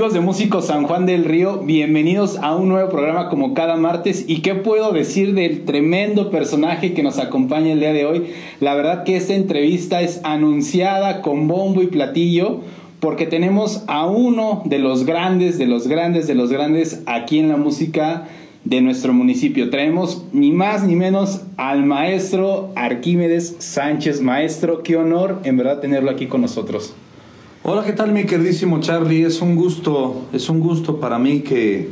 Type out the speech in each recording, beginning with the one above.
Amigos de Músicos San Juan del Río, bienvenidos a un nuevo programa como cada martes. ¿Y qué puedo decir del tremendo personaje que nos acompaña el día de hoy? La verdad que esta entrevista es anunciada con bombo y platillo porque tenemos a uno de los grandes, de los grandes, de los grandes aquí en la música de nuestro municipio. Traemos ni más ni menos al maestro Arquímedes Sánchez. Maestro, qué honor en verdad tenerlo aquí con nosotros. Hola, ¿qué tal mi queridísimo Charlie? Es un gusto, es un gusto para mí que,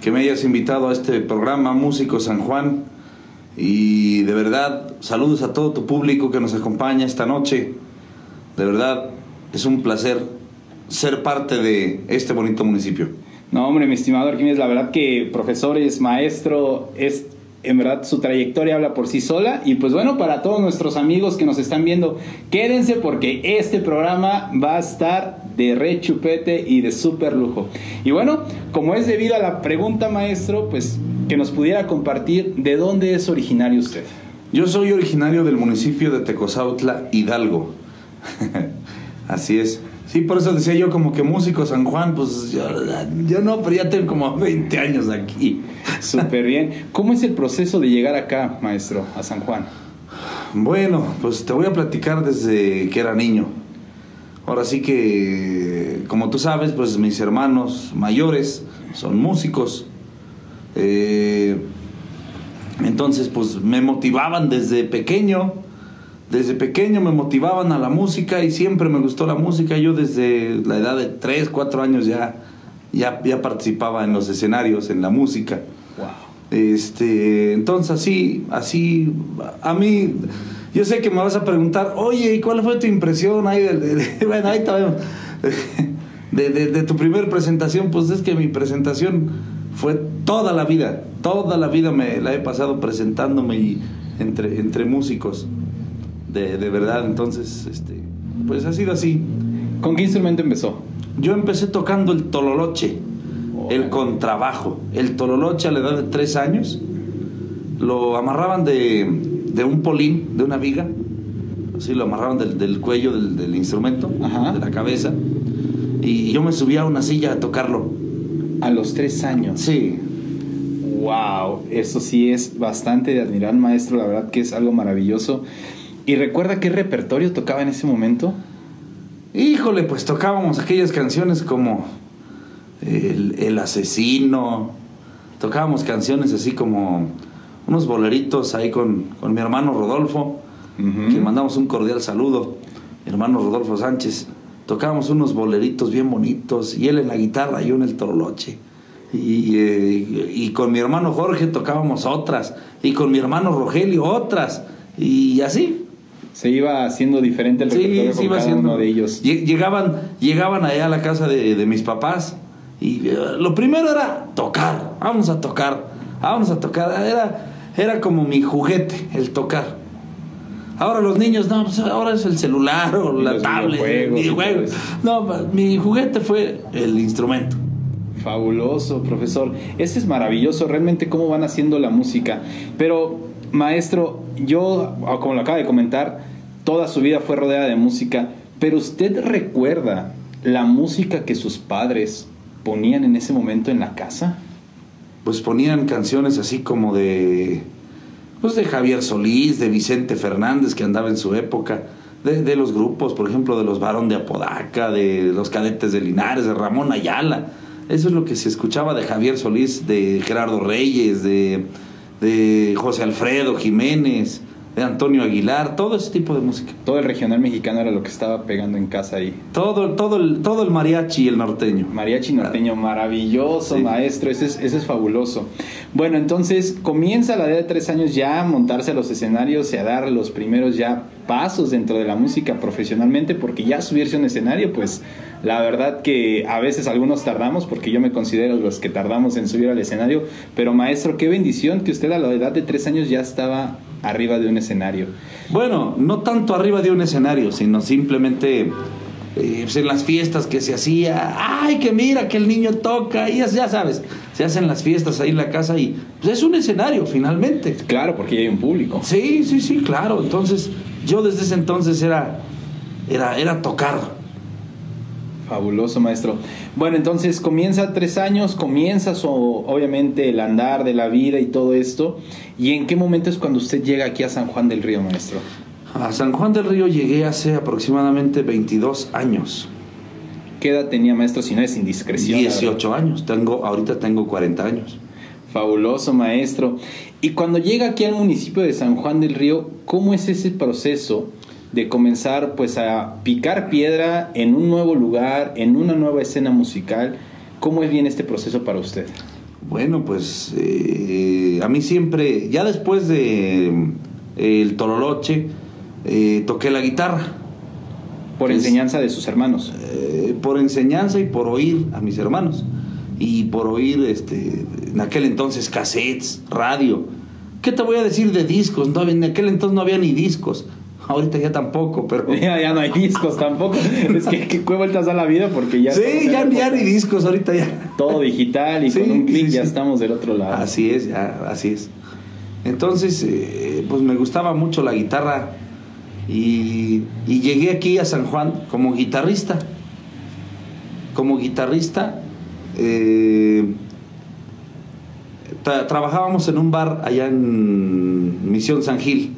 que me hayas invitado a este programa Músico San Juan. Y de verdad, saludos a todo tu público que nos acompaña esta noche. De verdad, es un placer ser parte de este bonito municipio. No, hombre, mi estimado Arquímedes, la verdad que profesores, maestro, es en verdad su trayectoria habla por sí sola. Y pues bueno, para todos nuestros amigos que nos están viendo, quédense porque este programa va a estar de re chupete y de súper lujo. Y bueno, como es debido a la pregunta, maestro, pues que nos pudiera compartir de dónde es originario usted. Yo soy originario del municipio de Tecozautla, Hidalgo. Así es. Sí, por eso decía yo como que músico San Juan, pues yo, no, pero ya tengo como 20 años aquí. Súper bien. ¿Cómo es el proceso de llegar acá, maestro, a San Juan? Bueno, pues te voy a platicar desde que era niño. Ahora sí que, como tú sabes, pues mis hermanos mayores son músicos. Eh, entonces, pues me motivaban desde pequeño desde pequeño me motivaban a la música y siempre me gustó la música. Yo desde la edad de 3, 4 años ya, ya, ya participaba en los escenarios, en la música. Wow. Este, entonces así, así, a mí, yo sé que me vas a preguntar, oye, ¿y cuál fue tu impresión ahí de, bueno, ahí de, de, tu primer presentación? Pues es que mi presentación fue toda la vida, toda la vida me la he pasado presentándome y entre, entre músicos de, verdad. Entonces, este, pues ha sido así. ¿Con qué instrumento empezó? Yo empecé tocando el tololoche, el contrabajo. El tololoche a la edad de tres años lo amarraban de, de un polín, de una viga. Así lo amarraban del, del cuello del, del instrumento, de la cabeza. Y yo me subía a una silla a tocarlo. A los tres años. Sí. Wow, eso sí es bastante de admirar, maestro. La verdad que es algo maravilloso. ¿Y recuerda qué repertorio tocaba en ese momento? Híjole, pues tocábamos aquellas canciones como El, Asesino, tocábamos canciones así como unos boleritos ahí con, mi hermano Rodolfo, que mandamos un cordial saludo, mi hermano Rodolfo Sánchez. Tocábamos unos boleritos bien bonitos, y él en la guitarra, yo en el troloche. Y, eh, y con mi hermano Jorge tocábamos otras, y con mi hermano Rogelio otras, y así, se iba haciendo diferente el repertorio sí, con cada uno de ellos. Llegaban, llegaban allá a la casa de, mis papás y eh, lo primero era tocar, vamos a tocar, vamos a tocar. Era, era como mi juguete, el tocar. Ahora los niños, no, pues ahora es el celular o la tablet, videojuegos. No, mi juguete fue el instrumento. Fabuloso, profesor. Este es maravilloso, realmente cómo van haciendo la música. Pero Maestro, yo, ah, como lo acaba de comentar, toda su vida fue rodeada de música, pero usted recuerda la música que sus padres ponían en ese momento en la casa? Pues ponían canciones así como de pues de Javier Solís, de Vicente Fernández que andaba en su época, de, de los grupos, por ejemplo, de los Barón de Apodaca, de los Cadetes de Linares, de Ramón Ayala. Eso es lo que se escuchaba de Javier Solís, de Gerardo Reyes, de de José Alfredo Jiménez, de Antonio Aguilar, todo ese tipo de música. Todo el regional mexicano era lo que estaba pegando en casa ahí. Todo, todo, el, todo el mariachi y el norteño. Mariachi norteño, maravilloso, maestro, ese es, ese es fabuloso. Bueno, entonces comienza a la edad de tres años ya a montarse a los escenarios y a dar los primeros ya pasos dentro de la música profesionalmente, porque ya subirse a un escenario, pues la verdad que a veces algunos tardamos, porque yo me considero los que tardamos en subir al escenario, pero maestro, qué bendición que usted a la edad de tres años ya estaba arriba de un escenario. Bueno, no tanto arriba de un escenario, sino simplemente eh, pues, en las fiestas que se hacía, ay, que mira que el niño toca, y ya, sabes, se hacen las fiestas ahí en la casa y pues, es un escenario finalmente. Claro, porque ya hay un público. Sí, sí, sí, claro. Entonces, yo desde ese entonces era, era, era tocar Fabuloso, maestro. Bueno, entonces comienza tres años, comienza su, obviamente el andar de la vida y todo esto. ¿Y en qué momento es cuando usted llega aquí a San Juan del Río, maestro? A San Juan del Río llegué hace aproximadamente 22 años. ¿Qué edad tenía, maestro, si no es indiscreción? 18 años, tengo, ahorita tengo 40 años. Fabuloso, maestro. Y cuando llega aquí al municipio de San Juan del Río, ¿cómo es ese proceso de comenzar pues a picar piedra en un nuevo lugar, en una nueva escena musical. ¿Cómo es bien este proceso para usted? Bueno, pues eh, a mí siempre, ya después de eh, el Toroloche, eh, toqué la guitarra. Por enseñanza de sus hermanos. por enseñanza y por oír a mis hermanos. Y por oír, este, en aquel entonces, cassettes, radio. ¿Qué te voy a decir de discos? No, en aquel entonces no había ni discos. Ahorita ya tampoco, pero. Ya, no hay discos tampoco. es que qué vueltas a la vida porque ya. Sí, ya, ya ni discos, ahorita ya. Todo digital y con un clic ya estamos del otro lado. Así es, ya, así es. Entonces, eh, pues me gustaba mucho la guitarra y, y, llegué aquí a San Juan como guitarrista. Como guitarrista, eh, trabajábamos en un bar allá en Misión San Gil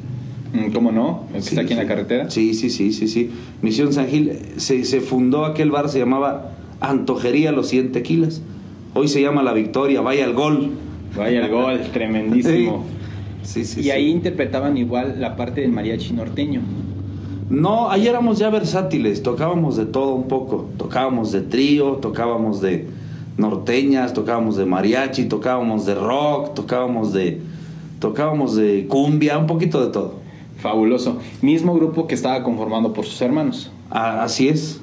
¿Cómo no? está aquí en la carretera? Sí, sí, sí, sí, sí. Misión San Gil, se, se fundó aquel bar, se llamaba Antojería Los 100 Tequilas. Hoy se llama La Victoria, vaya el gol. Vaya el gol, tremendísimo. Sí, sí, y ahí interpretaban igual la parte del mariachi norteño. No, ahí éramos ya versátiles, tocábamos de todo un poco. Tocábamos de trío, tocábamos de norteñas, tocábamos de mariachi, tocábamos de rock, tocábamos de, tocábamos de cumbia, un poquito de todo. Fabuloso. Mismo grupo que estaba conformando por sus hermanos. Ah, así es.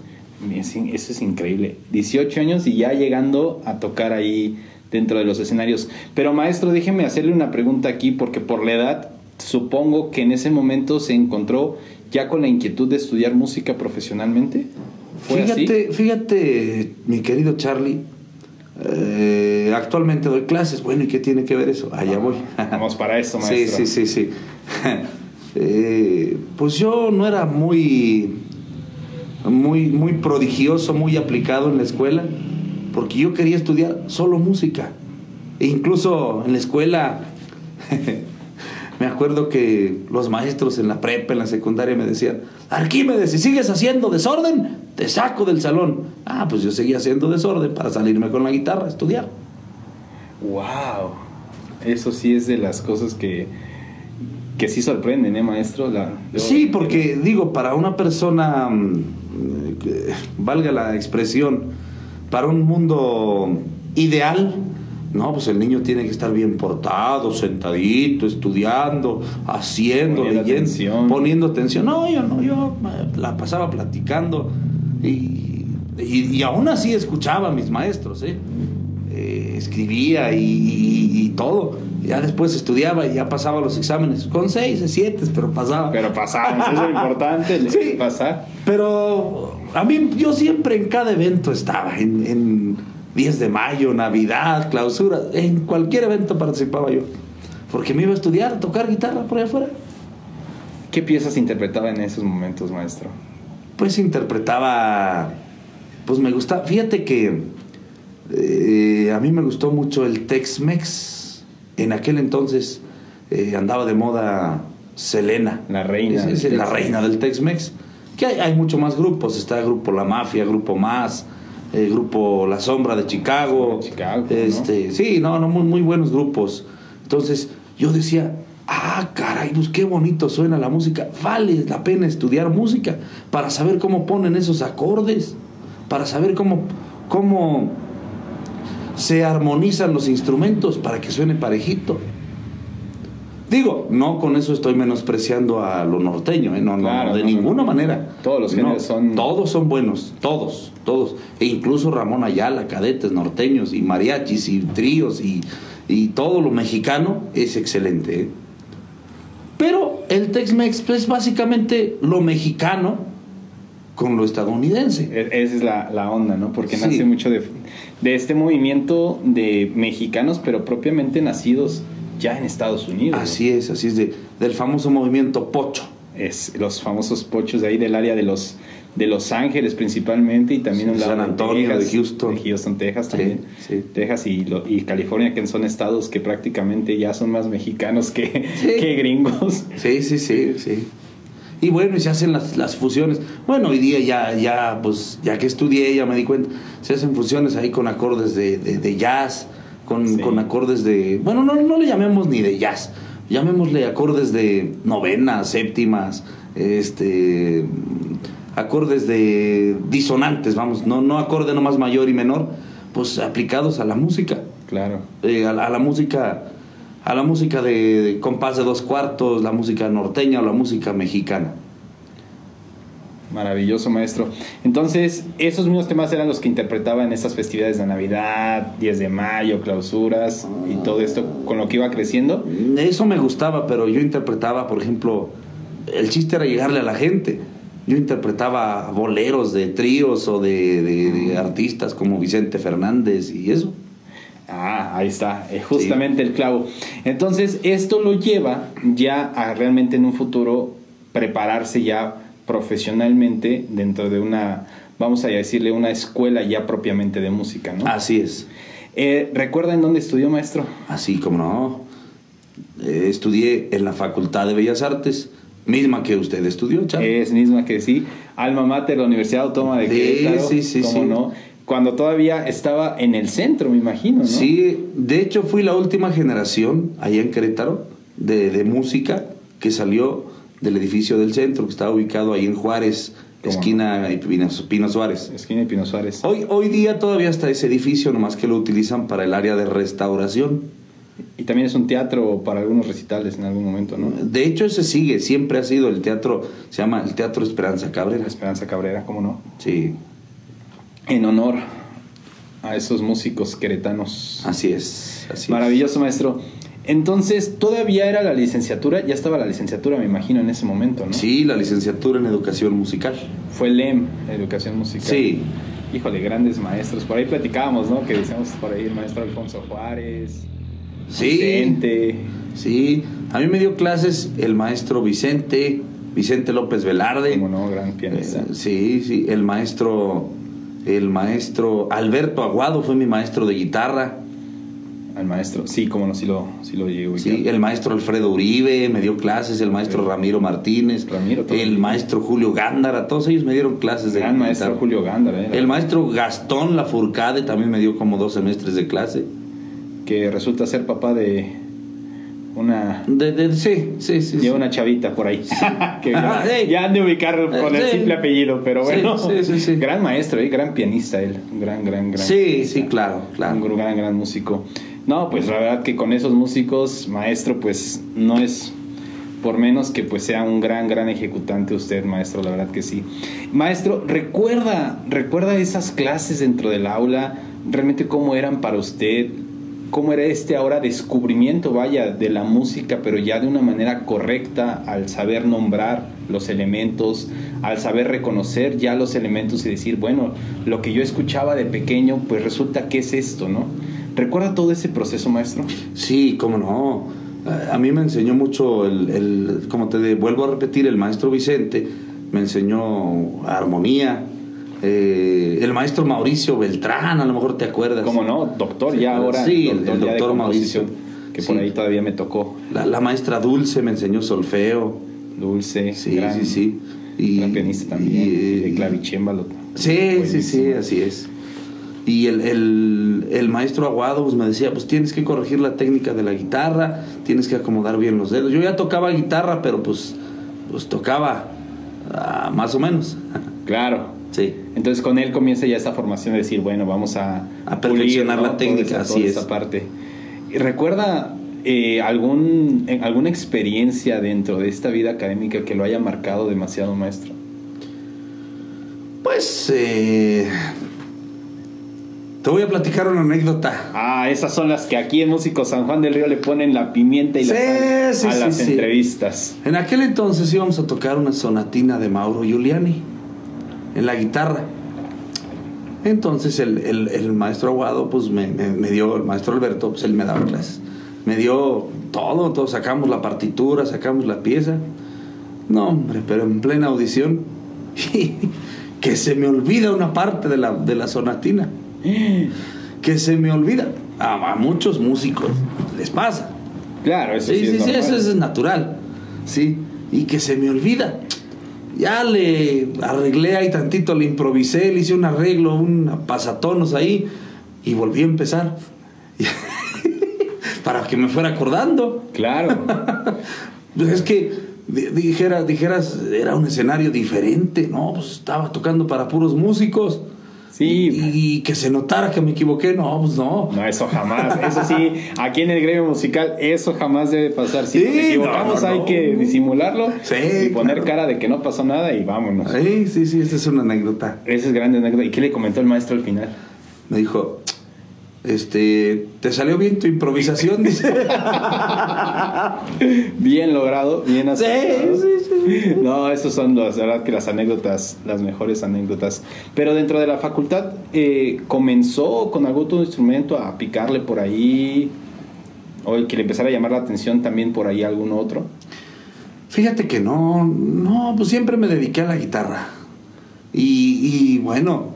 Eso es increíble. 18 años y ya llegando a tocar ahí dentro de los escenarios. Pero maestro, déjeme hacerle una pregunta aquí porque por la edad supongo que en ese momento se encontró ya con la inquietud de estudiar música profesionalmente. fíjate, fíjate, mi querido Charlie, eh, actualmente doy clases. Bueno, ¿y qué tiene que ver eso? Allá voy. Vamos para eso, maestro. Sí, sí, sí, sí. Eh, pues yo no era muy, muy, muy prodigioso, muy aplicado en la escuela, porque yo quería estudiar solo música. E incluso en la escuela, me acuerdo que los maestros en la prepa, en la secundaria, me decían, Arquímedes, si sigues haciendo desorden, te saco del salón. Ah, pues yo seguía haciendo desorden para salirme con la guitarra a estudiar. ¡Wow! Eso sí es de las cosas que que sí sorprenden, ¿eh, maestro? La, sí, porque digo, para una persona, mm, valga la expresión, para un mundo ideal, no, pues el niño tiene que estar bien portado, sentadito, estudiando, haciendo, poniendo leyendo, atención. poniendo atención. No, yo no, yo la pasaba platicando y, y, aún así escuchaba a mis maestros, ¿eh? eh escribía y todo ya después estudiaba y ya pasaba los exámenes con seis, siete, pero pasaba. Pero pasaba, eso es lo importante, sí, pasar. Pero a mí, yo siempre en cada evento estaba, en, en 10 de mayo, Navidad, clausura, en cualquier evento participaba yo. Porque me iba a estudiar, a tocar guitarra por allá afuera. ¿Qué piezas interpretaba en esos momentos, maestro? Pues interpretaba, pues me gusta, fíjate que eh, a mí me gustó mucho el Tex-Mex en aquel entonces eh, andaba de moda Selena. La reina. Es, la reina del Tex-Mex. Que hay, hay muchos más grupos. Está el grupo La Mafia, Grupo Más, el grupo La Sombra de Chicago. Chicago este, Sí, no, no, muy, muy buenos grupos. Entonces yo decía, ah, caray, pues qué bonito suena la música. Vale la pena estudiar música para saber cómo ponen esos acordes, para saber cómo, cómo se armonizan los instrumentos para que suene parejito. Digo, no con eso estoy menospreciando a lo norteño, ¿eh? no, no, de ninguna manera. Todos los géneros son. Todos son buenos, todos, todos. E incluso Ramón Ayala, cadetes norteños y mariachis y tríos y, y todo lo mexicano es excelente. ¿eh? Pero el Tex-Mex es básicamente lo mexicano con lo estadounidense. E, esa es la, la onda, ¿no? Porque nace mucho de, de este movimiento de mexicanos, pero propiamente nacidos ya en Estados Unidos. Así es, así es, de, del famoso movimiento Pocho. es los famosos pochos de ahí del área de los de Los Ángeles principalmente y también un lado San Antonio, de, de Texas, Houston. de Houston, Texas también. sí. Texas y, lo- y California, que son estados que prácticamente ya son más mexicanos que, Sí. que gringos. Sí, sí, sí, sí. Y bueno, y se hacen las, las fusiones. Bueno, hoy día ya, ya, pues, ya que estudié, ya me di cuenta, se hacen fusiones ahí con acordes de, de- de jazz, con, Sí. con acordes de. Bueno, no, no le llamemos ni de jazz, llamémosle acordes de novenas, séptimas, este acordes de disonantes, vamos, no, no acorde nomás mayor y menor, pues aplicados a la música Claro. eh, a la música a la música de, de compás de dos cuartos, la música norteña o la música mexicana. Maravilloso, maestro. Entonces, esos mismos temas eran los que interpretaba en estas festividades de Navidad, 10 de mayo, clausuras y todo esto con lo que iba creciendo. Eso me gustaba, pero yo interpretaba, por ejemplo, el chiste era llegarle a la gente. Yo interpretaba boleros de tríos o de, de- de artistas como Vicente Fernández y eso. Ah, ahí está, eh, justamente el clavo. Entonces, esto lo lleva ya a realmente en un futuro prepararse ya profesionalmente dentro de una, vamos a decirle, una escuela ya propiamente de música, ¿no? Así es, Eh, ¿Recuerda en dónde estudió, maestro? así como no. Eh, estudié en la Facultad de Bellas Artes, misma que usted estudió, Chavo. Es misma que sí. Alma Mater, la Universidad Autónoma de Sí, Querétaro. sí, sí, ¿cómo sí. no? Cuando todavía estaba en el centro, me imagino, ¿no? Sí, de hecho fui la última generación allá en Querétaro de, de música que salió del edificio del centro, que estaba ubicado ahí en Juárez, ¿Cómo esquina y Pino, Pino Suárez. Esquina de Pino Suárez. Hoy, hoy día todavía está ese edificio, nomás que lo utilizan para el área de restauración. Y también es un teatro para algunos recitales en algún momento, ¿no? De hecho, ese sigue, siempre ha sido el teatro, se llama el Teatro Esperanza Cabrera. Esperanza Cabrera, ¿cómo no? Sí, En honor a esos músicos queretanos. así es. Así es. Maravilloso, maestro. Entonces, todavía era la licenciatura, ya estaba la licenciatura, me imagino, en ese momento, ¿no? Sí, la licenciatura en educación musical. Fue LEM, Educación Musical. Sí. Híjole, grandes maestros. Por ahí platicábamos, ¿no? Que decíamos por ahí el maestro Alfonso Juárez. Sí. Vicente. Sí, a mí me dio clases el maestro Vicente, Vicente López Velarde. Como no, gran pianista. Eh, sí, sí, el maestro, el maestro Alberto Aguado fue mi maestro de guitarra. Al maestro. Sí, como no, sí lo, sí lo. Sí, el maestro Alfredo Uribe me dio clases, el maestro Sí. Ramiro Martínez, Ramiro, el maestro Julio Gándara, todos ellos me dieron clases de Gran maestro guitarra. Julio Gándara, ¿eh? El maestro Gastón Lafourcade también me dio como dos semestres de clase. que resulta ser papá de una De, de- sí, sí, sí. sí. una chavita por ahí que ya, Ah, han de ubicar con el Sí. simple apellido pero bueno sí, sí, sí. gran maestro ¿eh? gran pianista él gran gran gran Sí, pianista. sí, claro, claro. un gran gran músico no pues la verdad que con esos músicos maestro pues no es por menos que pues sea un gran gran ejecutante usted maestro la verdad que sí maestro recuerda recuerda esas clases dentro del aula realmente cómo eran para usted cómo era este ahora descubrimiento, vaya, de la música, pero ya de una manera correcta, al saber nombrar los elementos, al saber reconocer ya los elementos y decir, bueno, lo que yo escuchaba de pequeño, pues resulta que es esto, ¿no? ¿Recuerda todo ese proceso, maestro? Sí, cómo no. A- mí me enseñó mucho el, el- como te de- vuelvo a repetir, el maestro Vicente me enseñó armonía. Eh, el maestro Mauricio Beltrán, a lo mejor te acuerdas. ¿Cómo no? Doctor, ya ahora. Sí, el- doctor Mauricio. Que por Sí. ahí todavía me tocó. La, la maestra Dulce me enseñó solfeo. Dulce, Sí, gran, sí, sí. Y, gran pianista también. y- de clavicémbalo. Sí, sí, sí, así es. Y el, el- el maestro Aguado pues, me decía, pues tienes que corregir la técnica de la guitarra, tienes que acomodar bien los dedos. Yo ya tocaba guitarra, pero pues, pues tocaba ah, más o menos. Claro. Sí. Entonces con él comienza ya esta formación de decir, bueno, vamos a, A perfeccionar la Toda técnica, esa- así toda es. esa parte. ¿Y ¿Recuerda eh, algún, eh, alguna experiencia dentro de esta vida académica que lo haya marcado demasiado, maestro? Pues eh, te voy a platicar una anécdota. Ah, esas son las que aquí en Músico San Juan del Río le ponen la pimienta y la Sí, sal sí, a sí, las entrevistas. En aquel entonces íbamos a tocar una sonatina de Mauro Giuliani en la guitarra. Entonces el, el- el maestro Aguado, pues me, me- me dio, el maestro Alberto, pues él me daba clases. Me dio todo, entonces sacamos la partitura, sacamos la pieza. No, hombre, pero en plena audición, que se me olvida una parte de la, de la sonatina. Que se me olvida. A, a muchos músicos les pasa. Claro, eso Sí, sí, sí, es sí, normal. eso es natural. Sí, y que se me olvida. Ya le arreglé ahí tantito, le improvisé, le hice un arreglo, un pasatonos ahí y volví a empezar. Para que me fuera acordando. Claro. Pues es que di- dijera, dijeras, era un escenario diferente, ¿no? Pues estaba tocando para puros músicos. Sí. Y, y que se notara que me equivoqué, no, pues no. No, eso jamás. Eso sí, aquí en el gremio musical, eso jamás debe pasar. Si Sí, nos equivocamos, no, no, hay no. que disimularlo Sí, y poner claro. cara de que no pasó nada y vámonos. Sí, sí, sí, esa es una anécdota. Esa es grande anécdota. ¿Y qué le comentó el maestro al final? Me dijo, este, ¿te salió bien tu improvisación? Dice. Bien logrado, bien acertado. sí, sí. No, esos son las, la verdad que las anécdotas, las mejores anécdotas. Pero dentro de la facultad, eh, ¿comenzó con algún otro instrumento a picarle por ahí? ¿O el que le empezara a llamar la atención también por ahí algún otro? Fíjate que no, no, pues siempre me dediqué a la guitarra. Y, y bueno,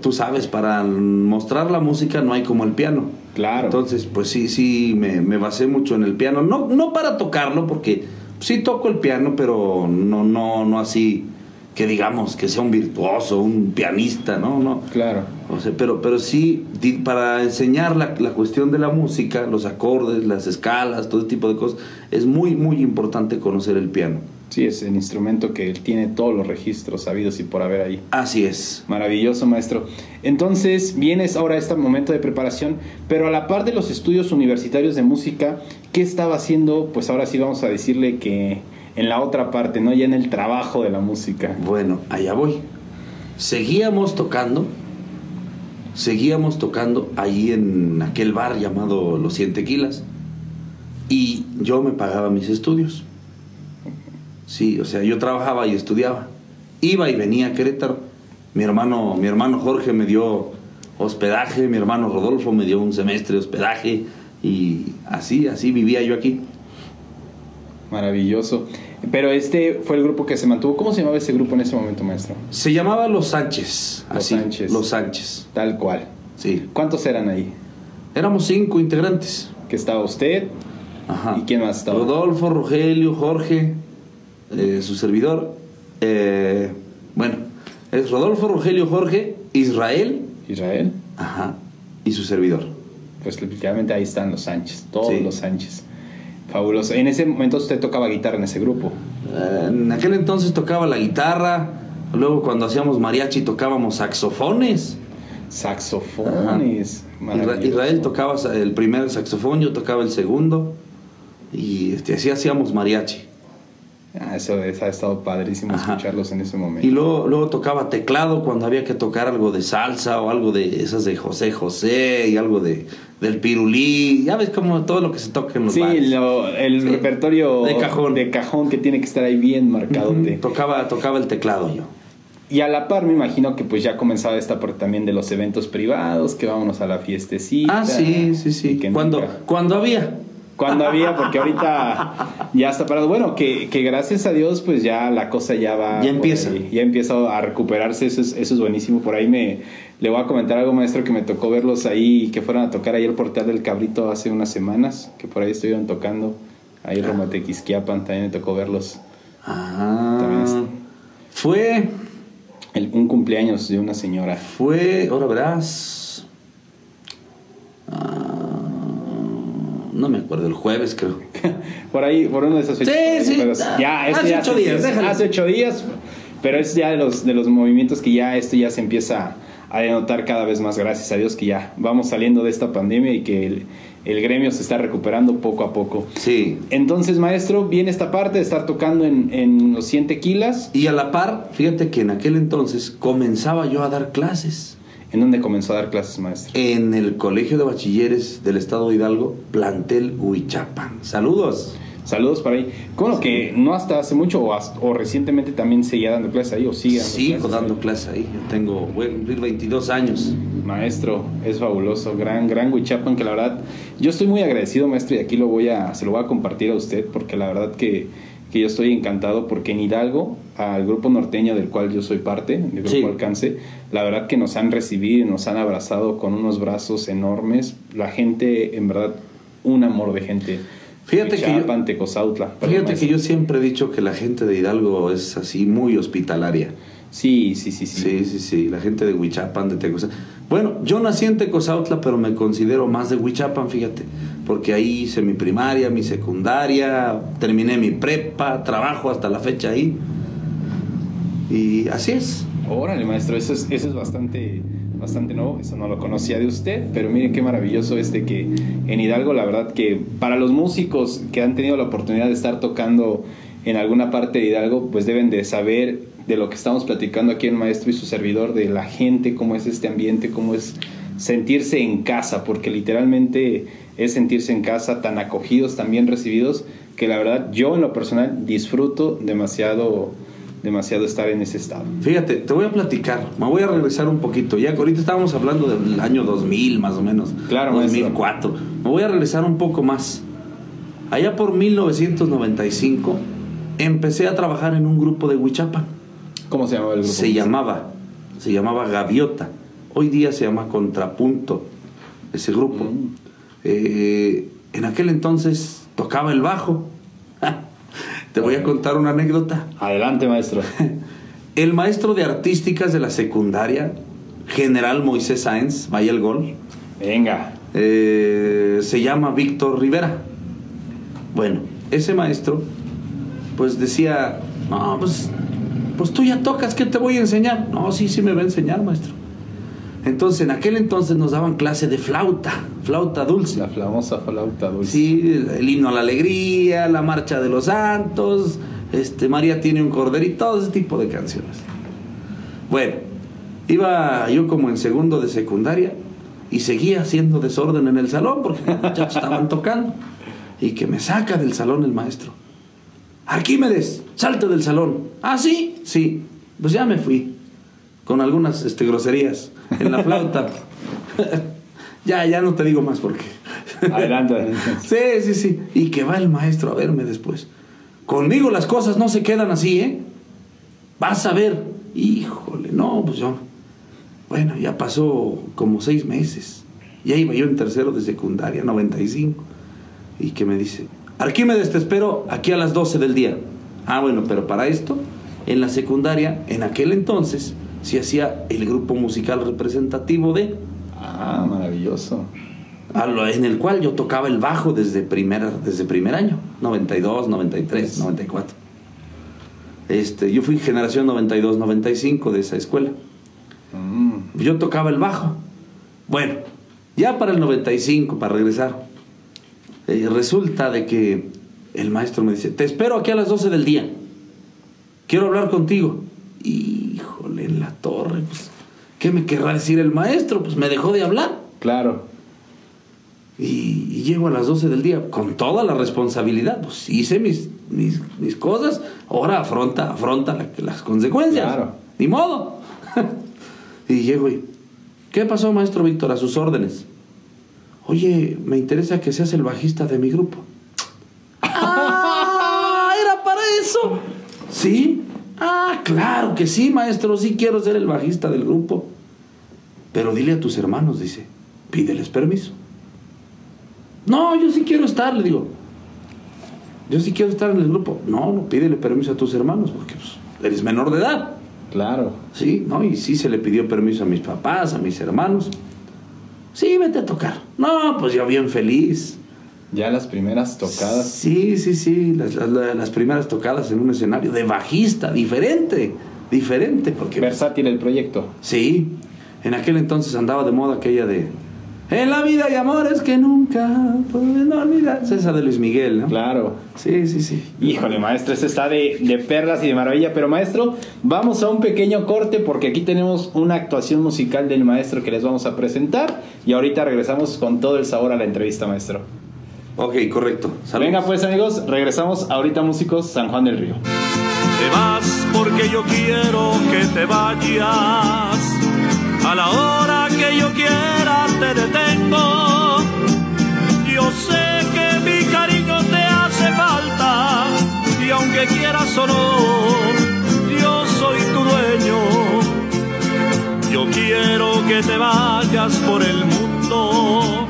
tú sabes, para mostrar la música no hay como el piano. Claro. Entonces, pues sí, sí, me, me basé mucho en el piano. No, no para tocarlo, porque sí toco el piano, pero no, no, no así que digamos que sea un virtuoso, un pianista, ¿no? No. Claro. O sea, pero, pero sí, para enseñar la, la cuestión de la música, los acordes, las escalas, todo tipo de cosas, es muy, muy importante conocer el piano. Sí, es el instrumento que tiene todos los registros sabidos y por haber ahí. Así es. Maravilloso, maestro. Entonces, vienes ahora a este momento de preparación, pero a la par de los estudios universitarios de música, ¿qué estaba haciendo? Pues ahora sí vamos a decirle que en la otra parte, ¿no? Ya en el trabajo de la música. Bueno, allá voy. Seguíamos tocando, seguíamos tocando allí en aquel bar llamado Los Cien Tequilas y yo me pagaba mis estudios. Sí, o sea, yo trabajaba y estudiaba. Iba y venía a Querétaro. Mi hermano, mi hermano Jorge me dio hospedaje, mi hermano Rodolfo me dio un semestre de hospedaje y así, así vivía yo aquí. Maravilloso. Pero este fue el grupo que se mantuvo. ¿Cómo se llamaba ese grupo en ese momento, maestro? Se llamaba Los Sánchez. Los así, Sánchez. Los Sánchez. Tal cual. Sí. ¿Cuántos eran ahí? Éramos cinco integrantes. Que estaba usted. Ajá. ¿Y quién más estaba? Rodolfo, Rogelio, Jorge, eh, su servidor. eh, bueno, es Rodolfo, Rogelio, Jorge, Israel, Israel. ajá, y su servidor. Pues literalmente ahí están los Sánchez, todos Sí. los Sánchez. Fabuloso. En ese momento usted tocaba guitarra en ese grupo. Eh, en aquel entonces tocaba la guitarra, luego cuando hacíamos mariachi tocábamos saxofones. Saxofones. Israel tocaba el primer saxofón, yo tocaba el segundo, y este, así hacíamos mariachi. Ah, eso, ha estado padrísimo Ajá. escucharlos en ese momento. Y luego, luego tocaba teclado cuando había que tocar algo de salsa o algo de esas de José José y algo de del pirulí. Ya ves como todo lo que se toca en los Sí, bares. lo- el Sí. repertorio De cajón. de cajón que tiene que estar ahí bien marcadote. Ujú, tocaba, tocaba el teclado yo. Y a la par me imagino que pues ya comenzaba esta parte también de los eventos privados, que vámonos a la fiestecita. Ah, sí, sí, sí. que Cuando, nunca- cuando había. Cuando había, porque ahorita ya está parado. Bueno, que, que gracias a Dios, pues ya la cosa ya va. Ya empieza. ahí, ya empieza a recuperarse, eso es, eso es buenísimo. Por ahí me le voy a comentar algo, maestro, que me tocó verlos ahí, que fueron a tocar ahí el portal del Cabrito hace unas semanas, que por ahí estuvieron tocando. Ahí en Romatequisquiapan también me tocó verlos. Es- Ah, fue, El- un cumpleaños de una señora. fue, ahora verás. Ah, no me acuerdo, el jueves creo. Por ahí, por uno de esos fechas. Sí, sí. Pero ya, esto Hace ya ocho días, empieza-. Hace ocho días. Pero es ya de los, de los movimientos que ya esto ya se empieza a denotar cada vez más. Gracias a Dios que ya vamos saliendo de esta pandemia y que el, el gremio se está recuperando poco a poco. Sí. Entonces, maestro, viene esta parte de estar tocando en, en los 100 tequilas. Y a la par, fíjate que en aquel entonces comenzaba yo a dar clases ¿En dónde comenzó a dar clases, maestro? en el Colegio de Bachilleres del Estado de Hidalgo, plantel Huichapan. Saludos. Saludos para ahí. Bueno, que no hasta hace mucho o, hasta- o recientemente también seguía dando clases ahí o sigue dando Sigo clases dando ahí. clases ahí. Yo tengo, voy a cumplir 22 años. Maestro, es fabuloso, gran, gran Huichapan, que la verdad, yo estoy muy agradecido, maestro, y aquí lo voy a, se lo voy a compartir a usted, porque la verdad que, que yo estoy encantado porque en Hidalgo, al grupo norteño del cual yo soy parte, del grupo Alcance, la verdad que nos han recibido y nos han abrazado con unos brazos enormes. La gente, en verdad, un amor de gente. Fíjate que yo, fíjate que yo siempre he dicho que la gente de Hidalgo es así muy hospitalaria. Sí, sí, sí, sí. Sí, sí, sí. La gente de Huichapan, de Tecozautla. Bueno, yo nací en Tecozautla, pero me considero más de Huichapan, fíjate. Porque ahí hice mi primaria, mi secundaria, terminé mi prepa, trabajo hasta la fecha ahí. Y así es. Órale, maestro, eso es, bastante, bastante nuevo. Eso no lo conocía de usted, pero miren qué maravilloso este que en Hidalgo, la verdad que para los músicos que han tenido la oportunidad de estar tocando en alguna parte de Hidalgo, pues deben de saber de lo que estamos platicando aquí el maestro y su servidor, de la gente, cómo es este ambiente, cómo es sentirse en casa, porque literalmente es sentirse en casa, tan acogidos, tan bien recibidos, que la verdad yo en lo personal disfruto demasiado demasiado estar en ese estado. Fíjate, te voy a platicar, me voy a regresar un poquito, ya que ahorita estábamos hablando del año 2000 más o menos, claro, 2004, me voy a regresar un poco más. Allá por 1995 empecé a trabajar en un grupo de Huichapa. ¿Cómo se llamaba el grupo? Se llamaba, se llamaba Gaviota. Hoy día se llama Contrapunto, ese grupo. Mm. Eh, en aquel entonces tocaba el bajo. Te voy a contar una anécdota. Adelante, maestro. El maestro de artísticas de la secundaria, General Moisés Sáenz, vaya el gol. Venga. Eh, se llama Víctor Rivera. Bueno, ese maestro, pues decía, no, pues, pues tú ya tocas, ¿qué te voy a enseñar? No, sí, sí me va a enseñar, maestro. Entonces, en aquel entonces nos daban clase de flauta, flauta dulce. La famosa flauta dulce. Sí, el himno a la alegría, la marcha de los santos, este, María tiene un corderito, todo ese tipo de canciones. Bueno, iba yo como en segundo de secundaria y seguía haciendo desorden en el salón porque los muchachos estaban tocando. Y que me saca del salón el maestro. Arquímedes, salte del salón. Ah, sí, sí. Pues ya me fui. Con algunas este, groserías en la flauta. ya, ya no te digo más porque. adelante, Sí, sí, sí. Y que va el maestro a verme después. Conmigo las cosas no se quedan así, ¿eh? Vas a ver. Híjole, no, pues yo. Bueno, ya pasó como seis meses. Ya iba yo en tercero de secundaria, 95. Y que me dice, Arquímedes, te espero aquí a las 12 del día. Ah, bueno, pero para esto, en la secundaria, en aquel entonces, se hacía el grupo musical representativo de... Ah, maravilloso. En el cual yo tocaba el bajo desde, primera, desde primer año, 92, 93, 94. Este, yo fui generación 92, 95 de esa escuela. Mm. Yo tocaba el bajo. Bueno, ya para el 95, para regresar, eh, resulta de que el maestro me dice, te espero aquí a las 12 del día. Quiero hablar contigo. Híjole, en la torre, pues, ¿qué me querrá decir el maestro? Pues me dejó de hablar. Claro. Y, llego a las 12 del día con toda la responsabilidad. Pues hice mis, mis, cosas, ahora afronta, afronta las consecuencias. Claro. Ni modo. y llego y, ¿qué pasó, maestro Víctor? A sus órdenes. Oye, me interesa que seas el bajista de mi grupo. ¡Ah! ¿Era para eso? Sí. Ah, claro que sí, maestro, sí quiero ser el bajista del grupo. Pero dile a tus hermanos, dice, pídeles permiso. No, yo sí quiero estar, le digo. Yo sí quiero estar en el grupo. No, no, pídele permiso a tus hermanos, porque pues, eres menor de edad. Claro. Sí, no, y sí se le pidió permiso a mis papás, a mis hermanos. Sí, vete a tocar. No, pues yo bien feliz. Ya las primeras tocadas. Sí, sí, sí, las, primeras tocadas en un escenario de bajista, diferente, diferente. Porque, Versátil el proyecto. Sí, en aquel entonces andaba de moda aquella de en la vida hay amores que nunca pueden olvidarse. Esa de Luis Miguel, ¿no? Claro. Sí, sí, sí. Híjole, maestro, ese está de, de, perlas y de maravilla. Pero, maestro, vamos a un pequeño corte porque aquí tenemos una actuación musical del maestro que les vamos a presentar. Y ahorita regresamos con todo el sabor a la entrevista, maestro. Ok, correcto. Venga pues amigos, regresamos ahorita músicos San Juan del Río. Te vas porque yo quiero que te vayas. A la hora que yo quiera Yo sé que mi cariño te hace falta y aunque quieras o no, yo soy tu dueño. Yo quiero que te vayas por el mundo.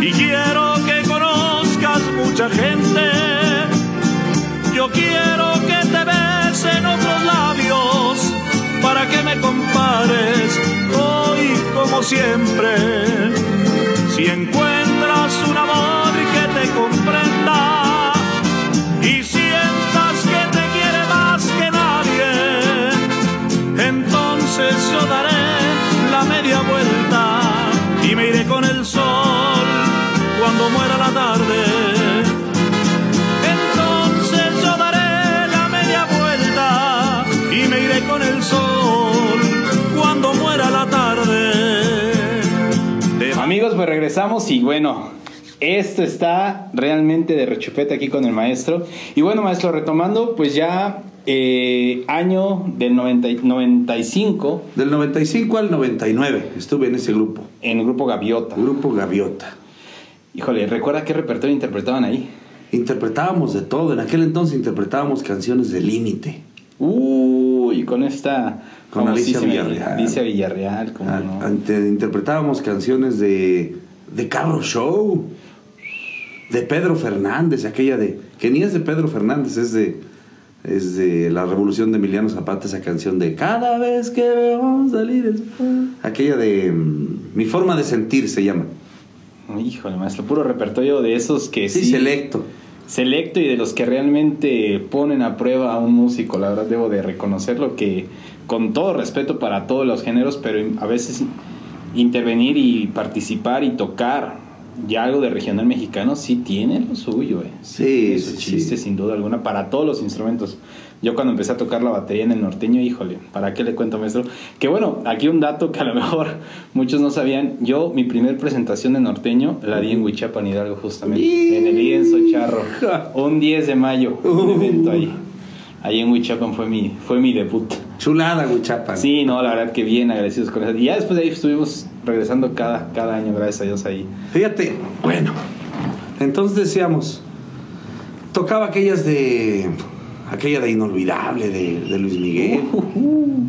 Y quiero que conozcas mucha gente. Yo quiero que te besen otros labios para que me compares hoy como siempre. Si encuentras sol cuando muera la tarde. Entonces yo daré la media vuelta y me iré con el sol cuando muera la tarde. Amigos, pues regresamos y bueno, esto está realmente de rechupete aquí con el maestro. Y bueno, maestro, retomando, pues ya eh, año del 90 y- 95 Del 95 al 99 estuve en ese grupo. en el grupo Gaviota. Grupo Gaviota. Híjole, ¿recuerda qué repertorio interpretaban ahí? Interpretábamos de todo. En aquel entonces interpretábamos canciones de límite. Uy, con esta... Con Alicia Villarreal. Alicia Villarreal, como no. ante- interpretábamos canciones de, de Carro Show, de Pedro Fernández, aquella de. que ni es de Pedro Fernández, es de. es de la revolución de Emiliano Zapata, esa canción de Cada vez que veo salir el sol". Aquella de. mm, Mi forma de sentir se llama. Híjole, maestro, puro repertorio de esos que Sí, sí... selecto. selecto y de los que realmente ponen a prueba a un músico. La verdad debo de reconocerlo que con todo respeto para todos los géneros, pero a veces intervenir y participar y tocar ya algo de regional mexicano sí tiene lo suyo. Eh. Sí, Tiene su sí, chiste sí. sin duda alguna para todos los instrumentos. Yo cuando empecé a tocar la batería en el norteño, híjole, ¿para qué le cuento, maestro? Que bueno, aquí un dato que a lo mejor muchos no sabían. Yo, mi primer presentación de norteño la di en Huichapan Hidalgo, justamente. En el lienzo charro. Un 10 de mayo, un evento ahí. Ahí en Huichapan fue mi, fue mi debut. Chulada, Huichapan. Sí, no, la verdad que bien agradecidos con eso. Y ya después de ahí estuvimos regresando cada, cada año, gracias a Dios ahí. Fíjate, bueno, entonces decíamos, tocaba aquellas de, aquella de Inolvidable de, de Luis Miguel,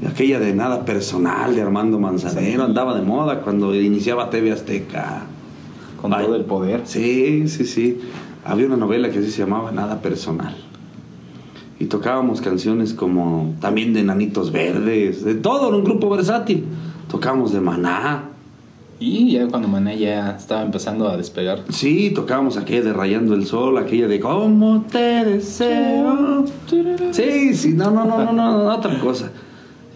aquella de Nada Personal de Armando Manzanero, andaba de moda cuando iniciaba TV Azteca. Con todo el poder. Sí, sí, sí. Había una novela que así se llamaba Nada Personal. Y tocábamos canciones como también de Nanitos Verdes, de todo, era un grupo versátil. Tocábamos de Maná, Y ya cuando Maná ya estaba empezando a despegar. Sí, tocábamos aquella de Rayando el Sol, aquella de ¿Cómo te deseo? Sí, sí, no, no, no, no, no, no, otra cosa.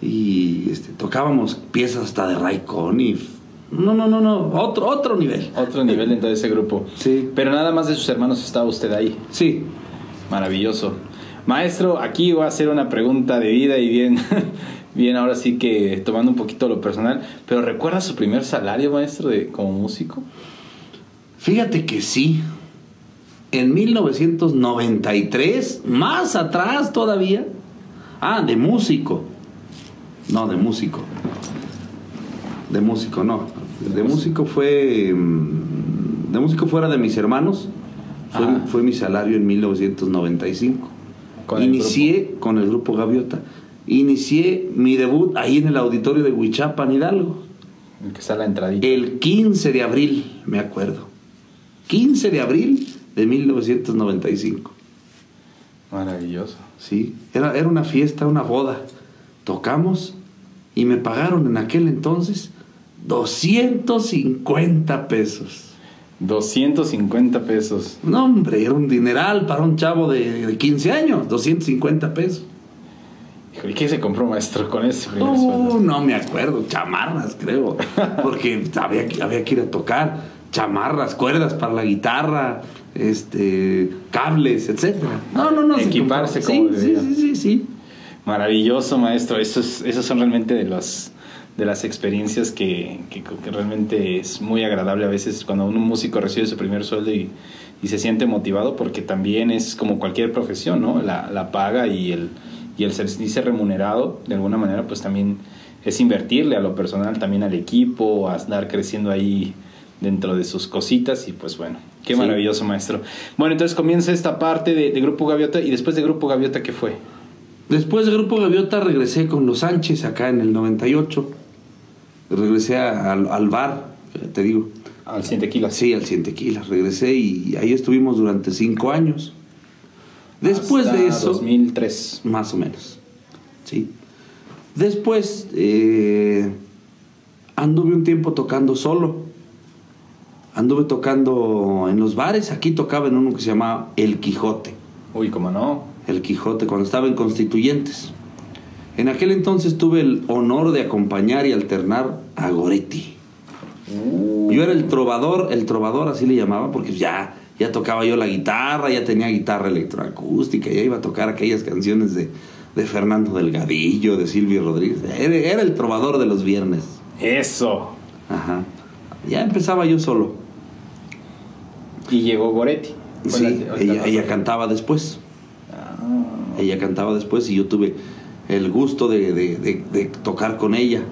Y este, tocábamos piezas hasta de Ray Conniff. No, no, no, no, otro, otro nivel. Otro nivel dentro de ese grupo. Sí, Pero nada más de sus hermanos estaba usted ahí. sí. Maravilloso. Maestro, aquí voy a hacer una pregunta de vida y bien, bien ahora sí que tomando un poquito lo personal. Pero ¿recuerda su primer salario, maestro, de, como músico? Fíjate que sí. En 1993, más atrás todavía. Ah, de músico. No, de músico. De músico, no. De músico fue. mm, De músico fuera de mis hermanos. Fue, mi salario en 1995. Con el Inicié con el grupo Gaviota. Inicié mi debut ahí en el auditorio de Huichapan, Hidalgo. El que está la entradita. El 15 de abril, me acuerdo. 15 de abril de 1995. Maravilloso. Sí, era, era una fiesta, una boda. Tocamos y me pagaron en aquel entonces 250 pesos. 250 pesos. No, hombre, era un dineral para un chavo de, de 15 años, 250 pesos. ¿Y qué se compró, maestro, con ese primer sueldo? no me acuerdo, chamarras creo, porque había, que- había que ir a tocar, chamarras, cuerdas para la guitarra, este, cables, etcétera. No, no, no. se Equiparse como sí, sí, sí, sí, sí. Maravilloso, maestro. Esos, esos son realmente de los de las experiencias que, que- que realmente es muy agradable a veces cuando un músico recibe su primer sueldo y, y se siente motivado porque también es como cualquier profesión, ¿no? La, la paga y el, y el sentirse remunerado de alguna manera pues también es invertirle a lo personal, también al equipo, a andar creciendo ahí dentro de sus cositas y pues bueno, Qué Sí. maravilloso, maestro. Bueno, entonces comienza esta parte de, de Grupo Gaviota y después de Grupo Gaviota, ¿qué fue? Después de Grupo Gaviota regresé con los Sánchez acá en el 98. Regresé a- al, al bar, te digo. Al 100 kilos. Sí, al 100 tequilas. Regresé y ahí estuvimos durante cinco años. Después Hasta de eso, 2003. más o menos. Sí. Después eh, anduve un tiempo tocando solo. Anduve tocando en los bares. Aquí tocaba en uno que se llamaba El Quijote. Uy, cómo no. El Quijote, cuando estaba en Constituyentes. En aquel entonces tuve el honor de acompañar y alternar a Goretti. Yo era el trovador, el trovador así le llamaba, porque ya, ya tocaba yo la guitarra, ya tenía guitarra electroacústica, ya iba a tocar aquellas canciones de, de Fernando Delgadillo, de Silvio Rodríguez. Era, era el trovador de los viernes. Eso. Ajá. Ya empezaba yo solo. Y llegó Goretti. Sí, la- la- ella, la- ella cantaba después. Ah, Ella cantaba después y yo tuve el gusto de, de- de- de tocar con ella.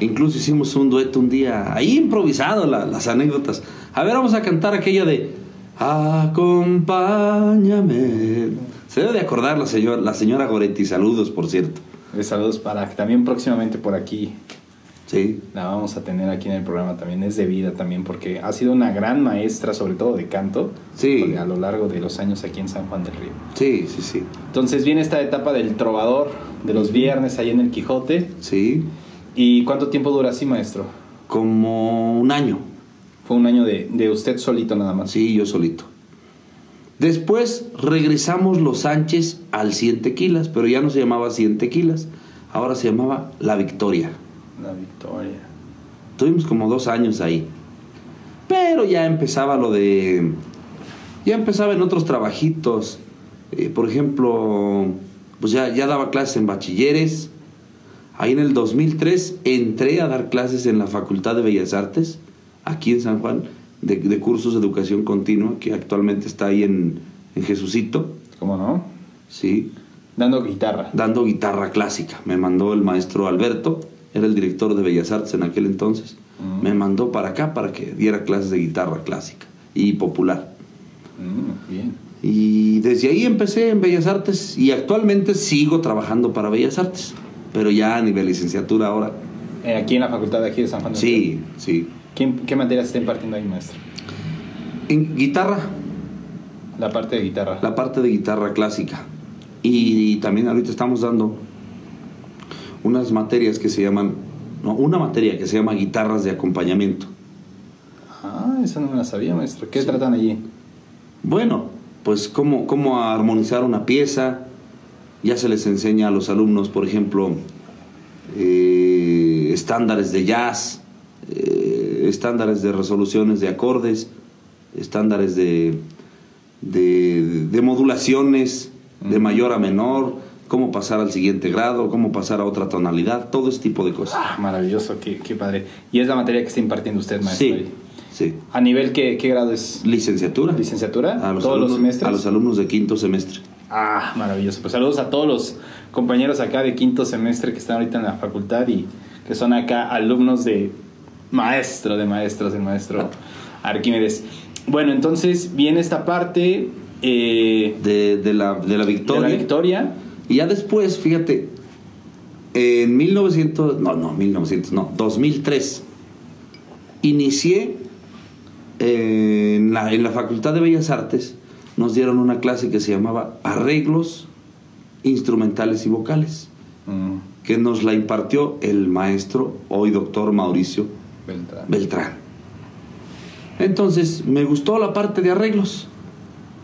Incluso hicimos un dueto un día, ahí improvisado la- las anécdotas. A ver, vamos a cantar aquella de Acompáñame. Se debe de acordar la, señora la señora Goretti, saludos por cierto. de saludos para que también próximamente por aquí Sí, la vamos a tener aquí en el programa también. Es de vida también porque ha sido una gran maestra, sobre todo de canto, Sí. a lo largo de los años aquí en San Juan del Río. sí, sí, sí. Entonces viene esta etapa del trovador de los viernes ahí en el Quijote. Sí, ¿Y cuánto tiempo dura así, maestro? como un año. Fue un año de, de usted solito nada más. Sí, yo solito. Después regresamos los Sánchez al 100 tequilas, pero ya no se llamaba 100 tequilas, ahora se llamaba La Victoria. La victoria. Tuvimos como dos años ahí. Pero ya empezaba lo de... Ya empezaba en otros trabajitos. Eh, por ejemplo, pues ya, ya daba clases en bachilleres. Ahí en el 2003 entré a dar clases en la Facultad de Bellas Artes, aquí en San Juan, de, de cursos de educación continua, que actualmente está ahí en, en Jesucito, ¿Cómo no? sí, Dando guitarra. dando guitarra clásica. Me mandó el maestro Alberto, era el director de Bellas Artes en aquel entonces. Mm. Me mandó para acá para que diera clases de guitarra clásica y popular. Mm, bien. Y desde ahí empecé en Bellas Artes y actualmente sigo trabajando para Bellas Artes, pero ya a nivel licenciatura ahora. Eh, aquí en la facultad de aquí de San Juan. Sí, sí. ¿Qué, qué materias está impartiendo ahí, maestro? En guitarra, La parte de guitarra. la parte de guitarra clásica. Y, también ahorita estamos dando unas materias que se llaman, no, una materia que se llama guitarras de acompañamiento. Ah, esa no me la sabía, maestro. ¿Qué tratan allí? Bueno, pues cómo, cómo armonizar una pieza. Ya se les enseña a los alumnos, por ejemplo, eh, estándares de jazz, eh, estándares de resoluciones de acordes, estándares de, de, de modulaciones de mayor a menor, cómo pasar al siguiente grado, cómo pasar a otra tonalidad, todo ese tipo de cosas. Ah, maravilloso, qué, qué padre. Y es la materia que está impartiendo usted, maestro. Sí, sí. ¿A nivel qué, qué grado es? Licenciatura. ¿Licenciatura? A los, ¿Todos alumnos, los semestres? a los alumnos de quinto semestre. Ah, maravilloso. Pues saludos a todos los compañeros acá de quinto semestre que están ahorita en la facultad y que son acá alumnos de maestro de maestros, el maestro Arquímedes. Bueno, entonces viene esta parte eh, De, de la, de la de victoria. la victoria. Y ya después, fíjate, en 1900, no, no, 1900, no, 2003, inicié eh, en la, en la Facultad de Bellas Artes, nos dieron una clase que se llamaba Arreglos Instrumentales y Vocales, Mm, que nos la impartió el maestro, hoy doctor Mauricio Beltrán. Beltrán. Entonces, me gustó la parte de arreglos.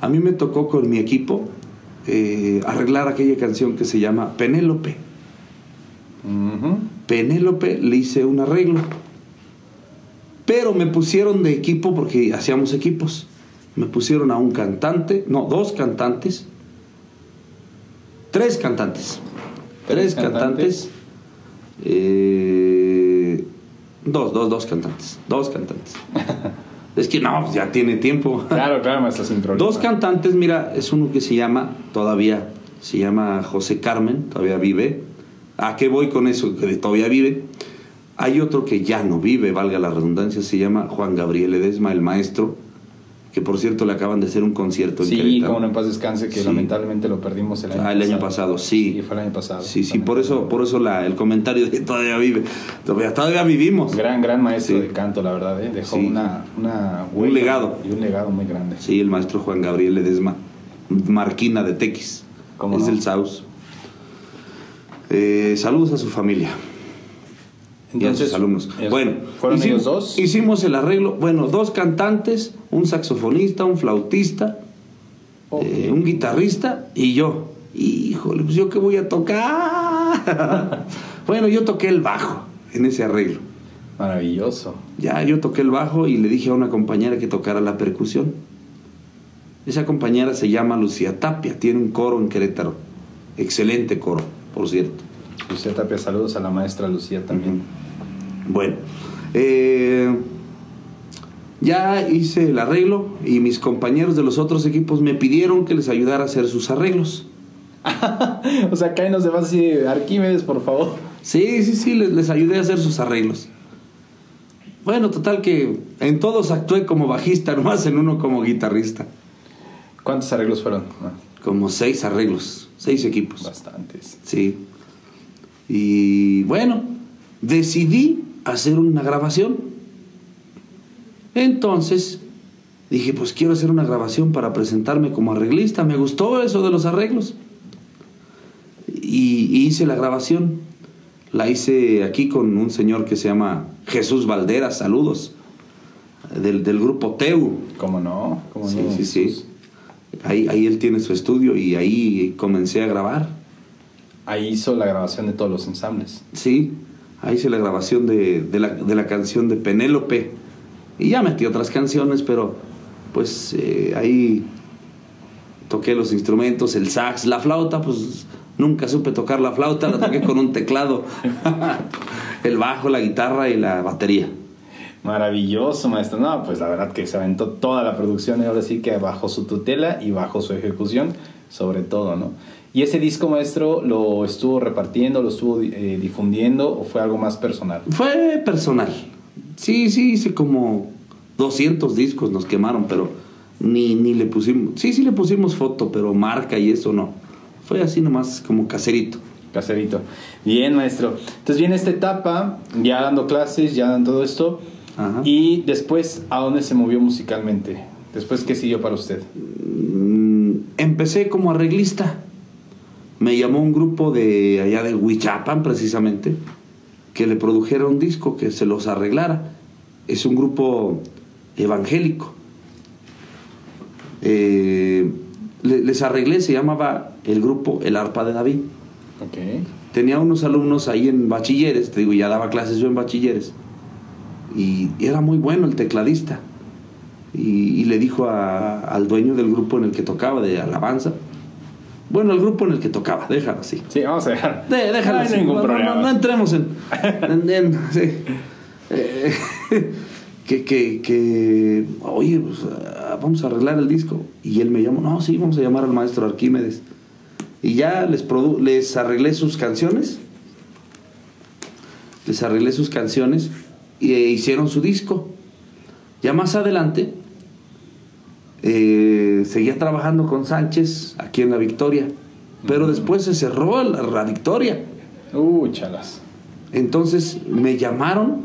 A mí me tocó con mi equipo eh, arreglar aquella canción que se llama Penélope. Penélope le hice un arreglo. Pero me pusieron de equipo porque hacíamos equipos. Me pusieron a un cantante, no, dos cantantes. Tres cantantes. Tres Tres cantantes. eh, dos, dos, dos cantantes. Dos cantantes. es que no, ya tiene tiempo. Claro, claro, maestro, sin problema. Dos cantantes, mira, es uno que se llama, todavía, se llama José Carmen, todavía vive. ¿A qué voy con eso? Que todavía vive. Hay otro que ya no vive, valga la redundancia, se llama Juan Gabriel Edesma, el maestro, que por cierto le acaban de hacer un concierto en Sí, Querétaro. como no en paz descanse, que Sí. lamentablemente lo perdimos el año Ah, el año pasado, sí. Sí, fue el año pasado. Sí, sí, por eso, por eso la, el comentario de todavía vive, todavía, todavía vivimos. Gran, gran maestro Sí. de canto, la verdad, ¿eh? dejó Sí. una, una Un legado. Y un legado muy grande. Sí, el maestro Juan Gabriel Ledesma, Marquina de Tequis, ¿Cómo es no? del Saus. Eh, saludos a su familia y a sus alumnos. es- Bueno, ¿fueron hicimos, ellos dos? Hicimos el arreglo, bueno, dos cantantes, un saxofonista, un flautista, eh, un guitarrista y yo. Híjole, pues yo qué voy a tocar. bueno, yo toqué el bajo en ese arreglo. Maravilloso. Ya yo toqué el bajo y le dije a una compañera que tocara la percusión. Esa compañera se llama Lucía Tapia, tiene un coro en Querétaro. Excelente coro, por cierto. Lucía Tapia, saludos a la maestra Lucía también. Bueno, eh, ya hice el arreglo y mis compañeros de los otros equipos me pidieron que les ayudara a hacer sus arreglos. o sea, cáenos de más así, Arquímedes, por favor. Sí, sí, sí, les, les ayudé a hacer sus arreglos. Bueno, total que en todos actué como bajista, nomás en uno como guitarrista. ¿Cuántos arreglos fueron? Ah, Como seis arreglos, seis equipos. bastantes. Sí. Y bueno, decidí hacer una grabación. Entonces dije, pues quiero hacer una grabación para presentarme como arreglista. Me gustó eso de los arreglos. Y, y hice la grabación. La hice aquí con un señor que se llama Jesús Valderas, saludos, del, del grupo Teu. ¿Cómo no? ¿Cómo Sí, no? sí, sí. Ahí, ahí él tiene su estudio y ahí comencé a grabar. Ahí hizo la grabación de todos los ensambles. Sí, ahí hice la grabación de, de la, de la canción de Penélope. Y ya metí otras canciones, pero pues eh, ahí toqué los instrumentos, el sax, la flauta, pues nunca supe tocar la flauta, la toqué con un teclado. el bajo, la guitarra y la batería. Maravilloso, maestro. No, pues la verdad que se aventó toda la producción y ahora sí que bajo su tutela y bajo su ejecución, sobre todo, ¿no? ¿Y ese disco, maestro, lo estuvo repartiendo, lo estuvo eh, difundiendo o fue algo más personal? Fue personal. Sí, sí, hice como 200 discos, nos quemaron, pero ni, ni le pusimos. Sí, sí le pusimos foto, pero marca y eso no. Fue así nomás como caserito. Caserito. Bien, maestro. Entonces viene esta etapa, ya dando clases, ya dando todo esto. Ajá. Y después, ¿a dónde se movió musicalmente? Después, ¿qué siguió para usted? Mm, Empecé como arreglista. Me llamó un grupo de allá de Huichapan, precisamente, que le produjera un disco, que se los arreglara. Es un grupo evangélico. Eh, le- les arreglé, se llamaba el grupo El Arpa de David. Tenía unos alumnos ahí en bachilleres, te digo, ya daba clases yo en bachilleres. Y era muy bueno el tecladista. Y, y le dijo a- al dueño del grupo en el que tocaba, de alabanza. Bueno, el grupo en el que tocaba, déjalo así. Sí, vamos a dejar. De- déjalo No hay así. ningún no, problema. no- no entremos en. en- en- sí. Eh, que, que, que, oye, pues, ah, vamos a arreglar el disco. Y él me llamó, no, sí, vamos a llamar al maestro Arquímedes. Y ya les, produ- les arreglé sus canciones. Les arreglé sus canciones y eh, hicieron su disco. Ya más adelante, eh, seguía trabajando con Sánchez aquí en La Victoria. Pero después se cerró la, la Victoria. Uh, chalas. Entonces me llamaron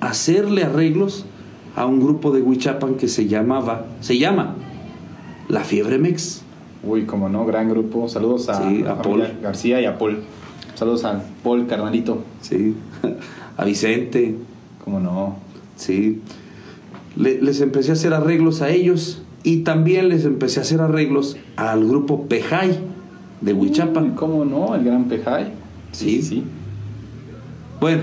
a hacerle arreglos a un grupo de Huichapan que se llamaba, se llama La Fiebre Mex. Uy, como no, gran grupo. Saludos a, Sí, Paul. García y a Paul. Saludos a Paul, carnalito. Sí, a Vicente, Como no. sí. Le- les empecé a hacer arreglos a ellos y también les empecé a hacer arreglos al grupo Pejay de Huichapan. ¿Cómo no? El gran Pejay. Sí. sí. Bueno,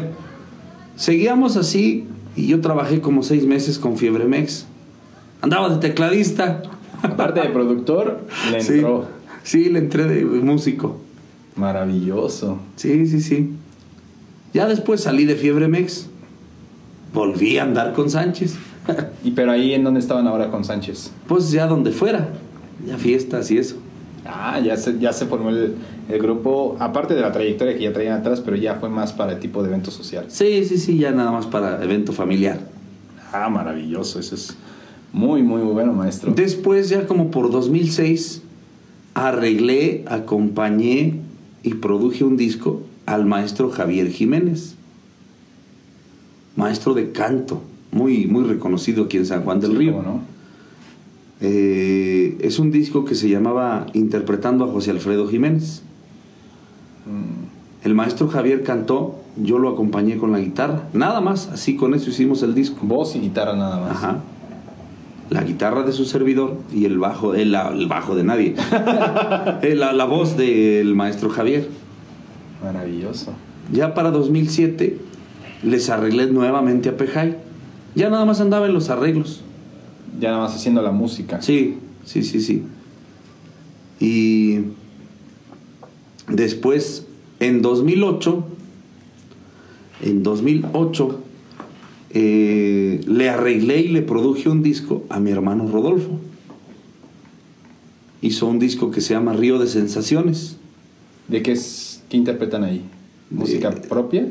seguíamos así y yo trabajé como seis meses con Fiebre Mex. Andaba de tecladista. Aparte de productor, le Sí, entró. sí, le entré de músico. Maravilloso. Sí, sí, sí. Ya después salí de Fiebre Mex. Volví a andar con Sánchez. Y pero ahí en dónde estaban ahora con Sánchez. Pues ya donde fuera. Ya fiestas y eso. Ah, ya se, ya se formó el, el grupo, aparte de la trayectoria que ya traían atrás, pero ya fue más para el tipo de eventos sociales. Sí, sí, sí, ya nada más para evento familiar. Ah, maravilloso, eso es Muy, muy bueno, maestro. Después, ya como por 2006, arreglé, acompañé y produje un disco al maestro Javier Jiménez, maestro de canto, muy, muy reconocido aquí en San Juan del Sí, Río. Eh, es un disco que se llamaba Interpretando a José Alfredo Jiménez. Mm, El maestro Javier cantó, yo lo acompañé con la guitarra, nada más, así con eso hicimos el disco. Voz y guitarra nada más. Ajá. La guitarra de su servidor y el bajo, el, el bajo de nadie. Eh, la, la voz del maestro Javier. Maravilloso. Ya para 2007 les arreglé nuevamente a Pejay. Ya nada más andaba en los arreglos. Ya nada más haciendo la música. Sí, sí, sí, sí. Y después, en 2008, en 2008, eh, le arreglé y le produje un disco a mi hermano Rodolfo. Hizo un disco que se llama Río de Sensaciones. ¿De qué es qué interpretan ahí? ¿Música De- propia?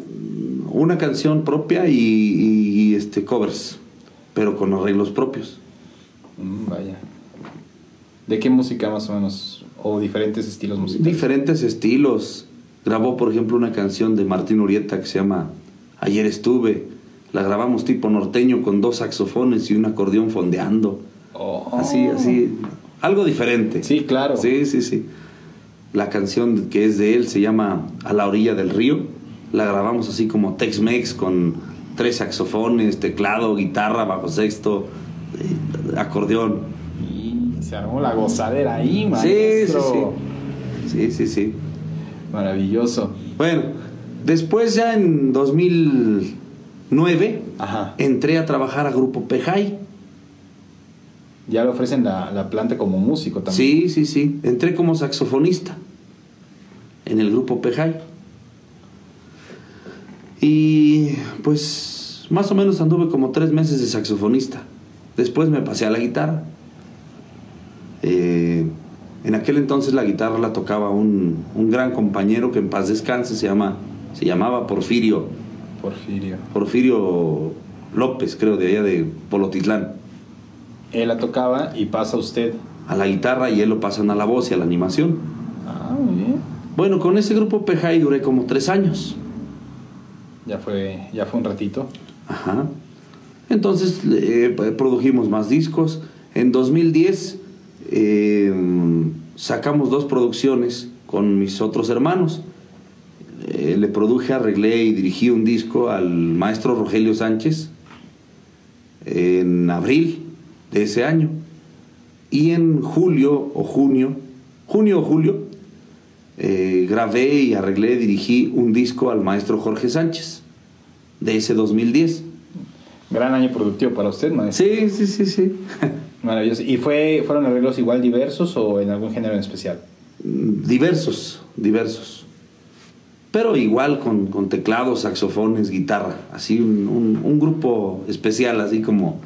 Una canción propia y, y- y, este, covers, pero con arreglos propios. Mm, vaya. ¿De qué música más o menos? ¿O diferentes estilos musicales? Diferentes estilos. Grabó, por ejemplo, una canción de Martín Urieta que se llama Ayer estuve. La grabamos tipo norteño con dos saxofones y un acordeón fondeando. Oh. Así, así. Algo diferente. Sí, claro. Sí, sí, sí. La canción que es de él se llama A la orilla del río. La grabamos así como Tex-Mex con tres saxofones, teclado, guitarra, bajo sexto, eh, acordeón. Y se armó la gozadera ahí, Sí, sí, maestro. sí. Sí, sí, sí. Maravilloso. Bueno, después ya en 2009 Ajá. entré a trabajar a Grupo Pejay. Ya le ofrecen la, la planta como músico también. Sí, sí, sí. Entré como saxofonista en el Grupo Pejay. Y pues más o menos anduve como tres meses de saxofonista. Después me pasé a la guitarra. Eh, en aquel entonces la guitarra la tocaba un, un gran compañero que en paz descanse, se, llama, se llamaba Porfirio. Porfirio. Porfirio López, creo, de allá de Polotitlán, Él la tocaba y pasa usted. a la guitarra y él lo pasan a la voz y a la animación. Ah, muy bien. Bueno, con ese grupo Pejay duré como tres años. Ya fue, ya fue un ratito. Ajá. Entonces eh, produjimos más discos. En 2010 eh, sacamos dos producciones con mis otros hermanos. Eh, le produje, arreglé y dirigí un disco al maestro Rogelio Sánchez en abril de ese año. Y en julio o junio, junio o julio, eh, grabé y arreglé, dirigí un disco al maestro Jorge Sánchez de ese 2010. Gran año productivo para usted, maestro. Sí, sí, sí, sí. Maravilloso. ¿Y fue, fueron arreglos igual diversos o en algún género en especial? diversos, diversos. Pero igual con, con teclados, saxofones, guitarra. Así un, un- un grupo especial, así como...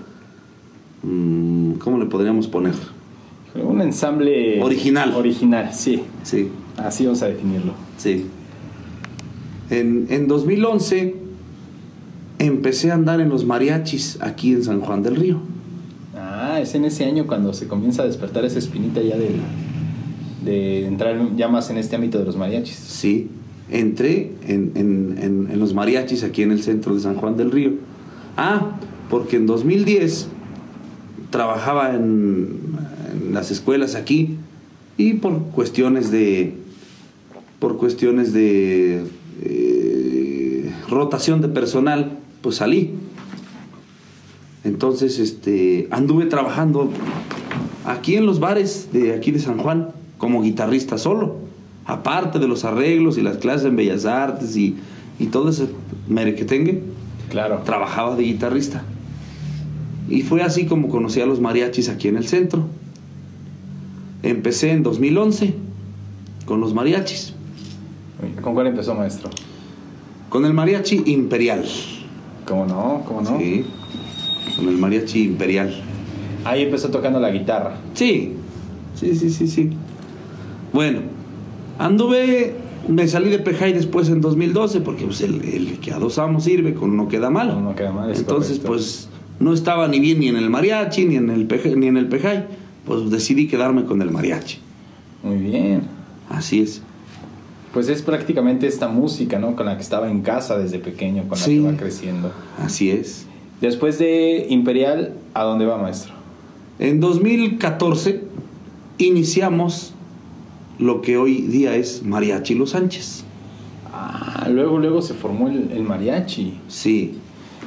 mm, ¿Cómo le podríamos poner? Un ensamble... Original. Original, sí. Sí, Así vamos a definirlo. sí. En, en 2011 empecé a andar en los mariachis aquí en San Juan del Río. Ah, es en ese año cuando se comienza a despertar esa espinita ya del, de entrar ya más en este ámbito de los mariachis. Sí, entré en, en- en- en los mariachis aquí en el centro de San Juan del Río. Ah, porque en 2010 trabajaba en, en las escuelas aquí y por cuestiones de por cuestiones de eh, rotación de personal, pues salí. Entonces, este, anduve trabajando aquí en los bares de aquí de San Juan como guitarrista solo, aparte de los arreglos y las clases en Bellas Artes y, y todo ese merequetengue, Claro. trabajaba de guitarrista. Y fue así como conocí a los mariachis aquí en el centro. Empecé en 2011 con los mariachis, ¿Con cuál empezó, maestro? con el mariachi imperial. ¿Cómo no? ¿Cómo no? Sí, con el mariachi imperial. Ahí empezó tocando la guitarra. Sí, sí, sí, sí, sí. Bueno, anduve, me salí de Pejay después en 2012 porque pues, el, el que a dos amos sirve, con no queda mal. No, no queda mal, es Entonces, correcto. pues no estaba ni bien ni en el mariachi ni en el peje- ni en el pejay, pues decidí quedarme con el mariachi. Muy bien. Así es. Pues es prácticamente esta música, ¿no? Con la que estaba en casa desde pequeño, con la Sí. que va creciendo. Así es. Después de Imperial, ¿a dónde va, maestro? En 2014 iniciamos lo que hoy día es Mariachi Los Sánchez. Ah, luego, luego se formó el, el mariachi. Sí,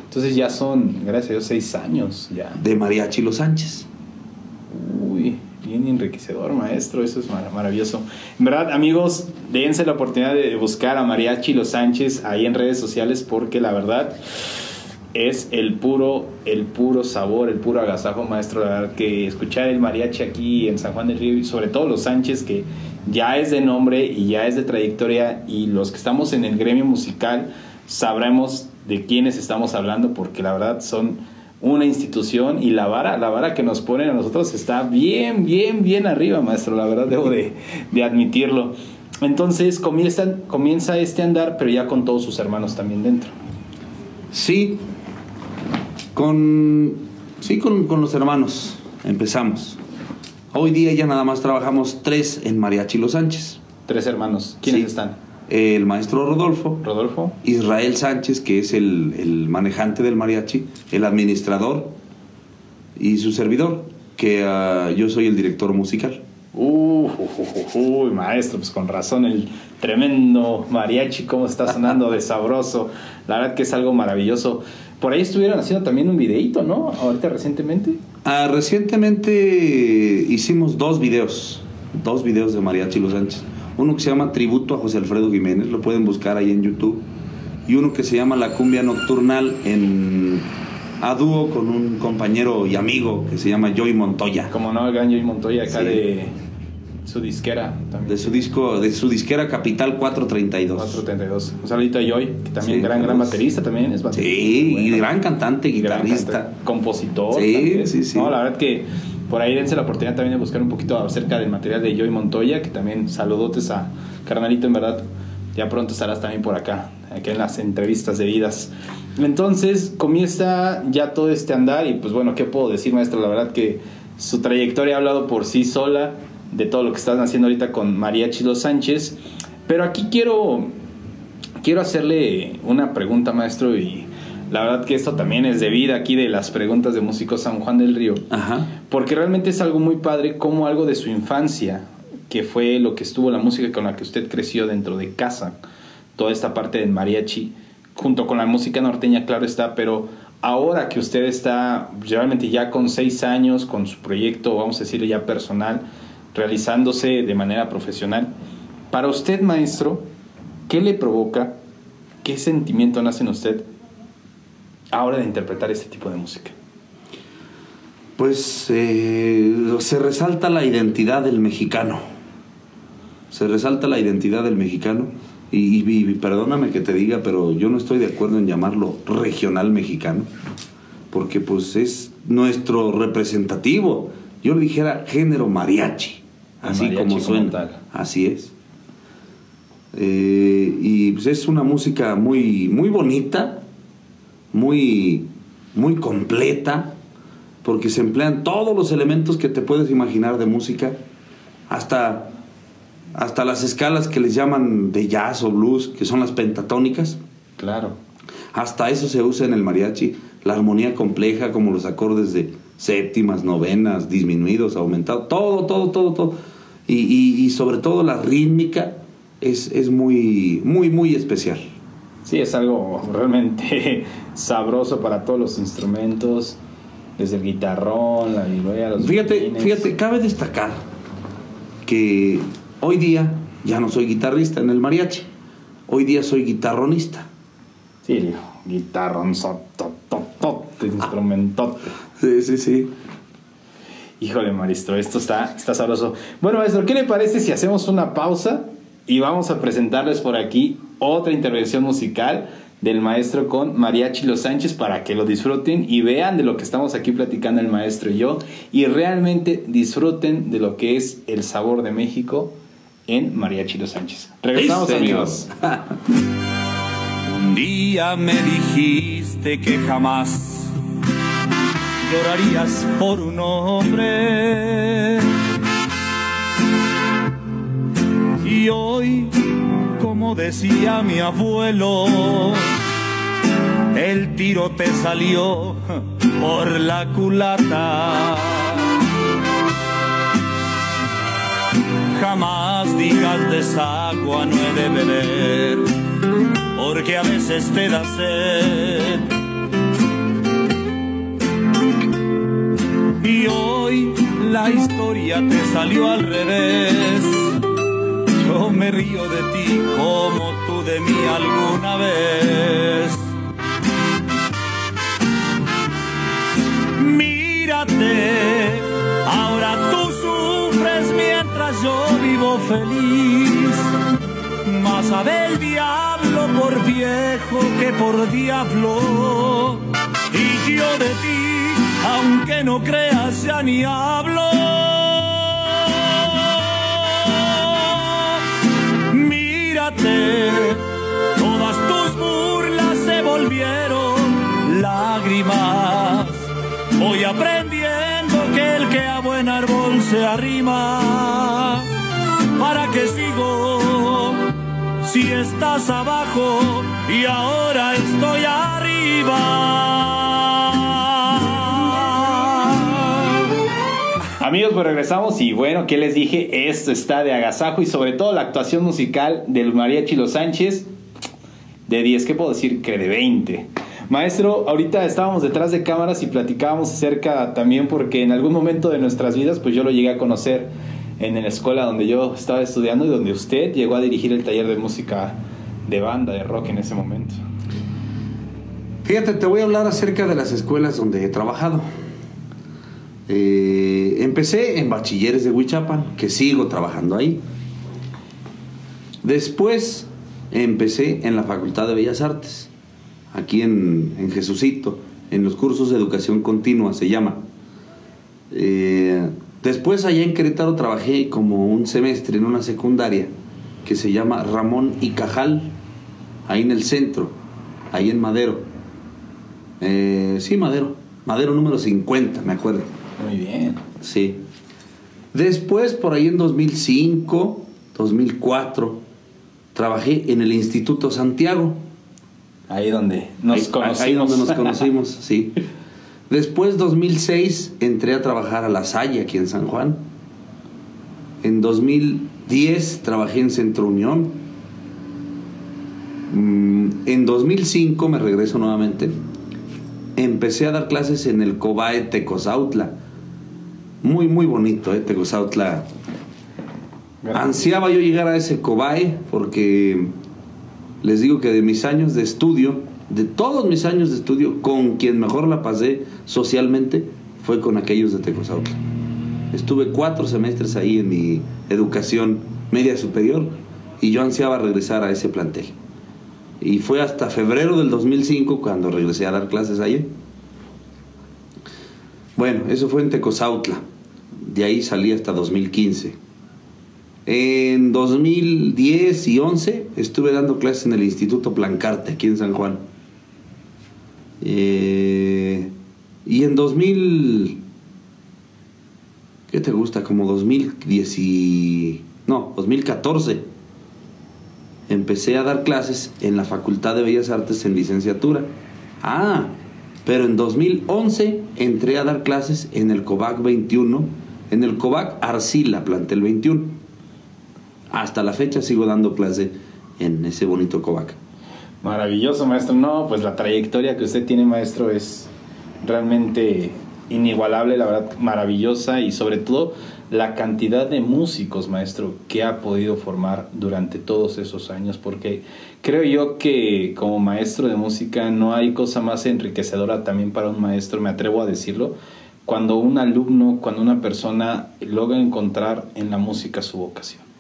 Entonces ya son, gracias a Dios, seis años ya. de Mariachi Los Sánchez. Uy, bien enriquecedor, maestro. Eso es mar- maravilloso. En verdad, amigos, dense la oportunidad de buscar a Mariachi Los Sánchez ahí en redes sociales porque la verdad es el puro, el puro sabor, el puro agasajo, maestro. La verdad que escuchar el mariachi aquí en San Juan del Río y sobre todo Los Sánchez, que ya es de nombre y ya es de trayectoria y los que estamos en el gremio musical sabremos de quiénes estamos hablando porque la verdad son una institución y la vara, la vara que nos ponen a nosotros está bien, bien, bien arriba, maestro. La verdad debo de, de admitirlo. Entonces comienza, comienza este andar, pero ya con todos sus hermanos también dentro. Sí, con, sí con, con los hermanos empezamos. Hoy día ya nada más trabajamos tres en Mariachi Los Sánchez. Tres hermanos. ¿Quiénes Sí. están? El maestro Rodolfo, Rodolfo. Israel Sánchez, que es el, el manejante del mariachi, el administrador y su servidor, que ah, yo soy el director musical. Uh, uh, uh, uh, uy, maestro, pues con razón el tremendo mariachi, cómo está sonando de sabroso. La verdad que es algo maravilloso. Por ahí estuvieron haciendo también un videíto, ¿no? Ahorita recientemente. Ah, recientemente hicimos dos videos, dos videos de Mariachi Los Sánchez. Uno que se llama Tributo a José Alfredo Jiménez, lo pueden buscar ahí en YouTube. Y uno que se llama La Cumbia Nocturnal en a dúo con un compañero y amigo que se llama Joey Montoya. Como no, el gran Joey Montoya acá Sí. de su disquera también. De su disco, de su disquera Capital 432. 432. Un saludito a Joy, que también Sí, gran, gran baterista también es baterista. Sí, bueno. y gran cantante, gran guitarrista. cantante, compositor. Sí, también. sí, sí. No, la verdad que por ahí dense la oportunidad también de buscar un poquito acerca del material de Joy Montoya, que también saludotes a carnalito, en verdad. Ya pronto estarás también por acá, aquí en las entrevistas debidas. Entonces comienza ya todo este andar y pues bueno, ¿qué puedo decir maestro? La verdad que su trayectoria ha hablado por sí sola de todo lo que están haciendo ahorita con Mariachi Los Sánchez. Pero aquí quiero quiero hacerle una pregunta, maestro, y la verdad que esto también es de vida aquí de las preguntas de Músicos San Juan del Río, Ajá. porque realmente es algo muy padre, como algo de su infancia, que fue lo que estuvo la música con la que usted creció dentro de casa, toda esta parte del mariachi, junto con la música norteña, claro está, pero ahora que usted está realmente ya con seis años, con su proyecto, vamos a decirle ya personal, realizándose de manera profesional, para usted, maestro, ¿qué le provoca, qué sentimiento nace en usted ahora de interpretar este tipo de música? Pues eh, se resalta la identidad del mexicano. Se resalta la identidad del mexicano. Y, y- y perdóname que te diga, pero yo no estoy de acuerdo en llamarlo regional mexicano. Porque pues es nuestro representativo. Yo le dijera género mariachi. El Así mariachi como suena. Así es. Eh, y pues es una música muy, muy bonita, muy, muy completa, porque se emplean todos los elementos que te puedes imaginar de música, hasta, hasta las escalas que les llaman de jazz o blues, que son las pentatónicas, Claro. hasta eso se usa en el mariachi, la armonía compleja, como los acordes de séptimas, novenas, disminuidos, aumentados, todo, todo, todo, todo. Y, y- y sobre todo la rítmica es, es muy, muy, muy especial. Sí, es algo realmente sabroso para todos los instrumentos, desde el guitarrón, la vihuela, los Fíjate, violines. fíjate, cabe destacar que hoy día ya no soy guitarrista en el mariachi, hoy día soy guitarronista. Sí, guitarrón, sotototote, instrumentote. Sí, sí, sí. Híjole, maestro, esto está, está sabroso. Bueno, maestro, ¿qué le parece si hacemos una pausa y vamos a presentarles por aquí otra intervención musical del maestro con Mariachi Los Sánchez para que lo disfruten y vean de lo que estamos aquí platicando el maestro y yo y realmente disfruten de lo que es el sabor de México en Mariachi Los Sánchez. Regresamos, Sí, amigos. Un día me dijiste que jamás llorarías por un hombre. Y hoy, como decía mi abuelo, el tiro te salió por la culata. Jamás digas desagua no he de beber, porque a veces te da sed. Y hoy la historia te salió al revés. Yo me río de ti como tú de mí alguna vez. Ahora tú sufres mientras yo vivo feliz. Masa del diablo por viejo que por diablo. Y yo de ti, aunque no creas, ya ni hablo. Mírate, todas tus burlas se volvieron lágrimas. Voy aprendiendo que el que a buen árbol se arrima. ¿Para qué sigo? Si estás abajo y ahora estoy arriba. Amigos, pues regresamos y bueno, ¿qué les dije? Esto está de agasajo y sobre todo la actuación musical del María Chilo Sánchez de 10, ¿qué puedo decir? Que de 20. Maestro, ahorita estábamos detrás de cámaras y platicábamos acerca también porque en algún momento de nuestras vidas, pues yo lo llegué a conocer en la escuela donde yo estaba estudiando y donde usted llegó a dirigir el taller de música de banda, de rock en ese momento. Fíjate, te voy a hablar acerca de las escuelas donde he trabajado. Eh, empecé en Bachilleres de Huichapan, que sigo trabajando ahí. Después empecé en la Facultad de Bellas Artes, aquí en, en Jesucito, en los cursos de educación continua se llama. Eh, después allá en Querétaro trabajé como un semestre en una secundaria que se llama Ramón y Cajal, ahí en el centro, ahí en Madero. Eh, sí, Madero, Madero número 50, me acuerdo. Muy bien. Sí. Después, por ahí en 2005, 2004, trabajé en el Instituto Santiago. Ahí donde nos ahí, conocimos. Ahí donde nos conocimos, sí. Después, 2006, entré a trabajar a La Salle, aquí en San Juan. En 2010, trabajé en Centro Unión. Mm, En 2005, me regreso nuevamente. Empecé a dar clases en el COBAE Tecozautla. Muy, muy bonito, ¿eh? Tecozautla. Ansiaba yo llegar a ese COBAE porque les digo que de mis años de estudio, de todos mis años de estudio, con quien mejor la pasé socialmente fue con aquellos de Tecozautla. Estuve cuatro semestres ahí en mi educación media superior y yo ansiaba regresar a ese plantel. Y fue hasta febrero del 2005 cuando regresé a dar clases ahí. Bueno, eso fue en Tecozautla. De ahí salí hasta 2015. En 2010 y 11 estuve dando clases en el Instituto Plancarte, aquí en San Juan. Eh, y en 2000... ¿Qué te gusta? Como 2010 y... No, 2014 empecé a dar clases en la Facultad de Bellas Artes en licenciatura. Ah, pero en 2011 entré a dar clases en el COVAC 21, en el COVAC Arcila, plantel 21. Hasta la fecha sigo dando clase en ese bonito COVAC. Maravilloso, maestro. No, pues la trayectoria que usted tiene, maestro, es realmente inigualable, la verdad, maravillosa y sobre todo la cantidad de músicos, maestro, que ha podido formar durante todos esos años, porque creo yo que como maestro de música no hay cosa más enriquecedora también para un maestro, me atrevo a decirlo, cuando un alumno, cuando una persona logra encontrar en la música su vocación.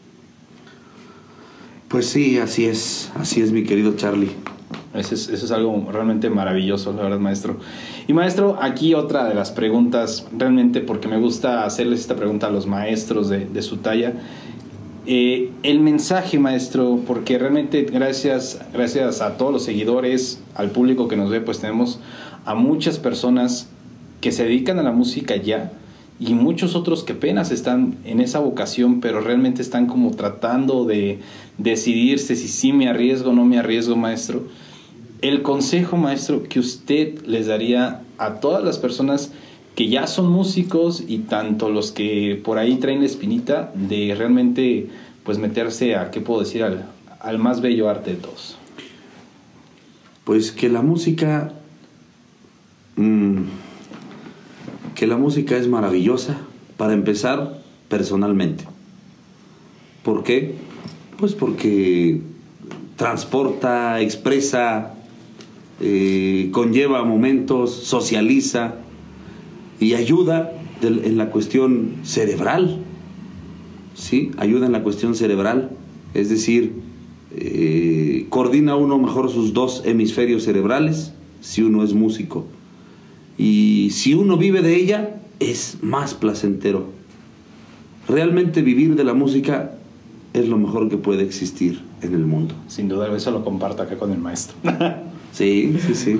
Pues sí, así es, así es mi querido Charlie. Eso es, eso es, algo realmente maravilloso, la verdad, maestro. Y maestro, aquí otra de las preguntas, realmente porque me gusta hacerles esta pregunta a los maestros de, de su talla. Eh, el mensaje, maestro, porque realmente gracias, gracias a todos los seguidores, al público que nos ve, pues tenemos a muchas personas que se dedican a la música ya y muchos otros que apenas están en esa vocación, pero realmente están como tratando de decidirse si sí me arriesgo o no me arriesgo, maestro. El consejo, maestro, que usted les daría a todas las personas que ya son músicos y tanto los que por ahí traen la espinita de realmente pues meterse a, ¿qué puedo decir?, al, al más bello arte de todos. Pues que la música, mm, que la música es maravillosa, para empezar, personalmente. ¿Por qué? Pues porque transporta, expresa, eh, conlleva momentos, socializa y ayuda en la cuestión cerebral. ¿Sí? Ayuda en la cuestión cerebral. Es decir, eh, coordina uno mejor sus dos hemisferios cerebrales si uno es músico. Y si uno vive de ella, es más placentero. Realmente vivir de la música es lo mejor que puede existir en el mundo. Sin duda, eso lo comparto acá con el maestro. sí, sí, sí.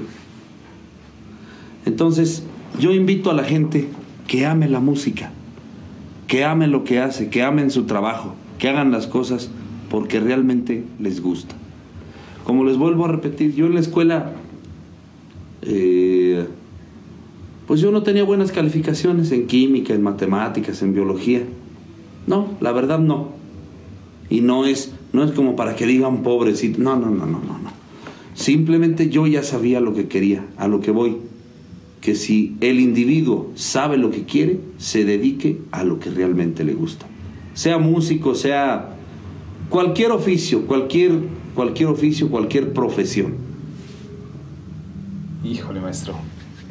Entonces, yo invito a la gente que ame la música, que ame lo que hace, que amen su trabajo, que hagan las cosas porque realmente les gusta. Como les vuelvo a repetir, yo en la escuela, eh, pues yo no tenía buenas calificaciones en química, en matemáticas, en biología. No, la verdad no. Y no es, no es como para que digan pobrecito. No, no, no, no, no, no. Simplemente yo ya sabía lo que quería, a lo que voy. Que si el individuo sabe lo que quiere, se dedique a lo que realmente le gusta. Sea músico, sea Cualquier oficio, cualquier, cualquier oficio, cualquier profesión. Híjole, maestro.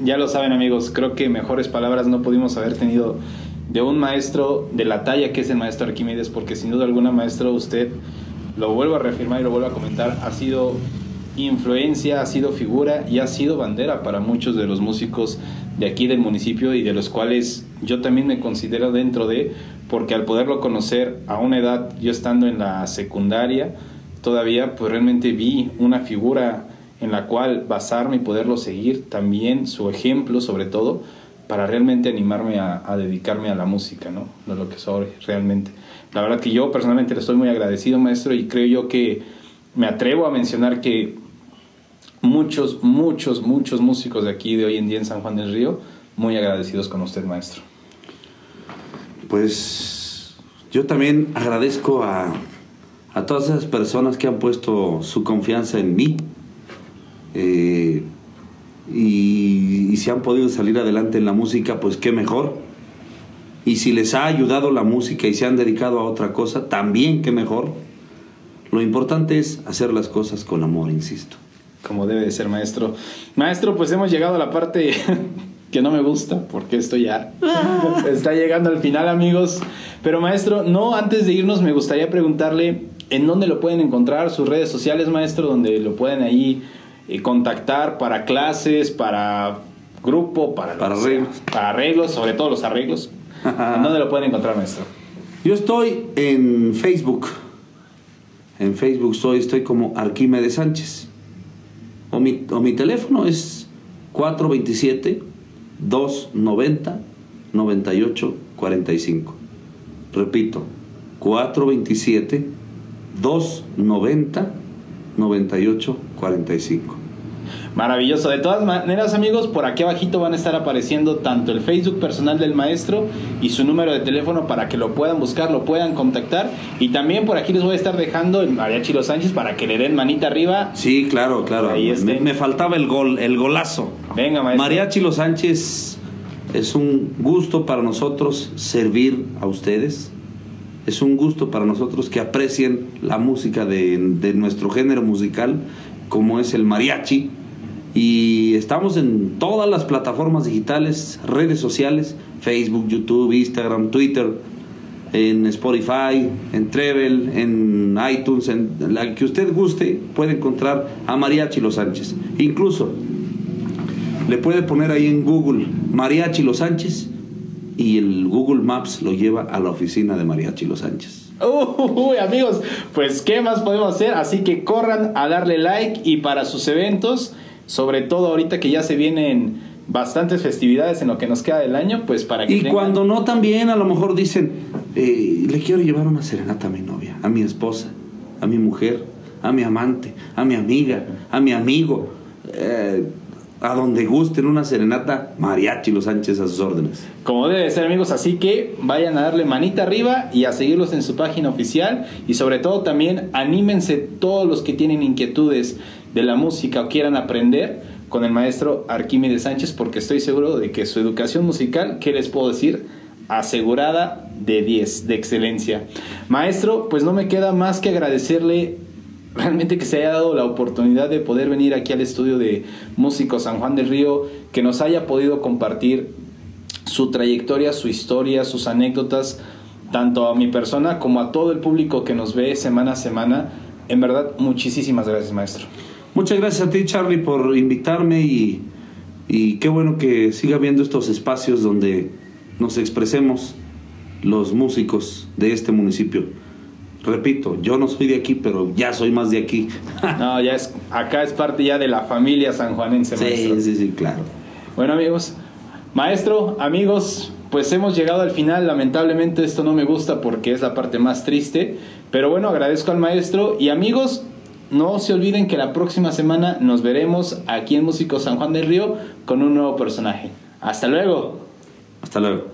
Ya lo saben amigos, creo que mejores palabras no pudimos haber tenido de un maestro de la talla que es el maestro Arquímedes, porque sin duda alguna, maestro, usted, lo vuelvo a reafirmar y lo vuelvo a comentar, ha sido influencia, ha sido figura y ha sido bandera para muchos de los músicos de aquí del municipio y de los cuales yo también me considero dentro de, porque al poderlo conocer a una edad, yo estando en la secundaria, todavía pues realmente vi una figura en la cual basarme y poderlo seguir, también su ejemplo sobre todo, para realmente animarme a, dedicarme a la música, ¿no? De lo que soy realmente. La verdad que yo personalmente le estoy muy agradecido, maestro, y creo yo que me atrevo a mencionar que muchos, muchos, muchos músicos de aquí, de hoy en día en San Juan del Río, muy agradecidos con usted, maestro pues yo también agradezco a, todas esas personas que han puesto su confianza en mí eh, y, si han podido salir adelante en la música, pues qué mejor. Y si les ha ayudado la música y se han dedicado a otra cosa, también qué mejor. Lo importante es hacer las cosas con amor, insisto. Como debe de ser, maestro. Maestro, pues hemos llegado a la parte que no me gusta porque esto ya está llegando al final amigos. Pero maestro, no antes de irnos me gustaría preguntarle en dónde lo pueden encontrar, sus redes sociales maestro, donde lo pueden ahí eh, contactar para clases, para grupo, para, para arreglos. Para arreglos, sobre todo los arreglos. ¿En dónde lo pueden encontrar maestro? Yo estoy en Facebook. En Facebook estoy, estoy como Arquímedes Sánchez. O mi, o mi teléfono es 427 290 98 45. Repito, 427 290 98 45. Maravilloso. De todas maneras, amigos, por aquí abajito van a estar apareciendo tanto el Facebook personal del maestro y su número de teléfono para que lo puedan buscar, lo puedan contactar. Y también por aquí les voy a estar dejando el Mariachi Los Sánchez para que le den manita arriba. Sí, claro, claro. Ahí me, faltaba el gol, el golazo. Venga, maestro. Mariachi Los Sánchez es un gusto para nosotros servir a ustedes. Es un gusto para nosotros que aprecien la música de, de nuestro género musical, como es el mariachi y estamos en todas las plataformas digitales, redes sociales, Facebook, YouTube, Instagram, Twitter, en Spotify, en Trevel, en iTunes, en la que usted guste, puede encontrar a Mariachi Los Sánchez. Incluso le puede poner ahí en Google Mariachi Los Sánchez y el Google Maps lo lleva a la oficina de Mariachi Los Sánchez. Uy, amigos, pues ¿qué más podemos hacer? Así que corran a darle like y para sus eventos sobre todo ahorita que ya se vienen bastantes festividades en lo que nos queda del año, pues para que... Y tengan- cuando no también, a lo mejor dicen, eh, le quiero llevar una serenata a mi novia, a mi esposa, a mi mujer, a mi amante, a mi amiga, a mi amigo, eh, a donde gusten una serenata, mariachi Los Sánchez a sus órdenes. Como debe ser amigos, así que vayan a darle manita arriba y a seguirlos en su página oficial y sobre todo también anímense todos los que tienen inquietudes de la música o quieran aprender con el maestro Arquímedes Sánchez porque estoy seguro de que su educación musical, ¿qué les puedo decir? Asegurada de 10, de excelencia. Maestro, pues no me queda más que agradecerle realmente que se haya dado la oportunidad de poder venir aquí al estudio de Músicos San Juan del Río, que nos haya podido compartir su trayectoria, su historia, sus anécdotas, tanto a mi persona como a todo el público que nos ve semana a semana. En verdad, muchísimas gracias, maestro. Muchas gracias a ti, Charlie, por invitarme y, y qué bueno que siga habiendo estos espacios donde nos expresemos los músicos de este municipio. Repito, yo no soy de aquí, pero ya soy más de aquí. No, ya es, acá es parte ya de la familia sanjuanense, maestro. sí, sí, sí, claro. Bueno amigos, maestro, amigos, pues hemos llegado al final. Lamentablemente esto no me gusta porque es la parte más triste. Pero bueno, agradezco al maestro y amigos, no se olviden que la próxima semana nos veremos aquí en Músico San Juan del Río con un nuevo personaje. Hasta luego. Hasta luego.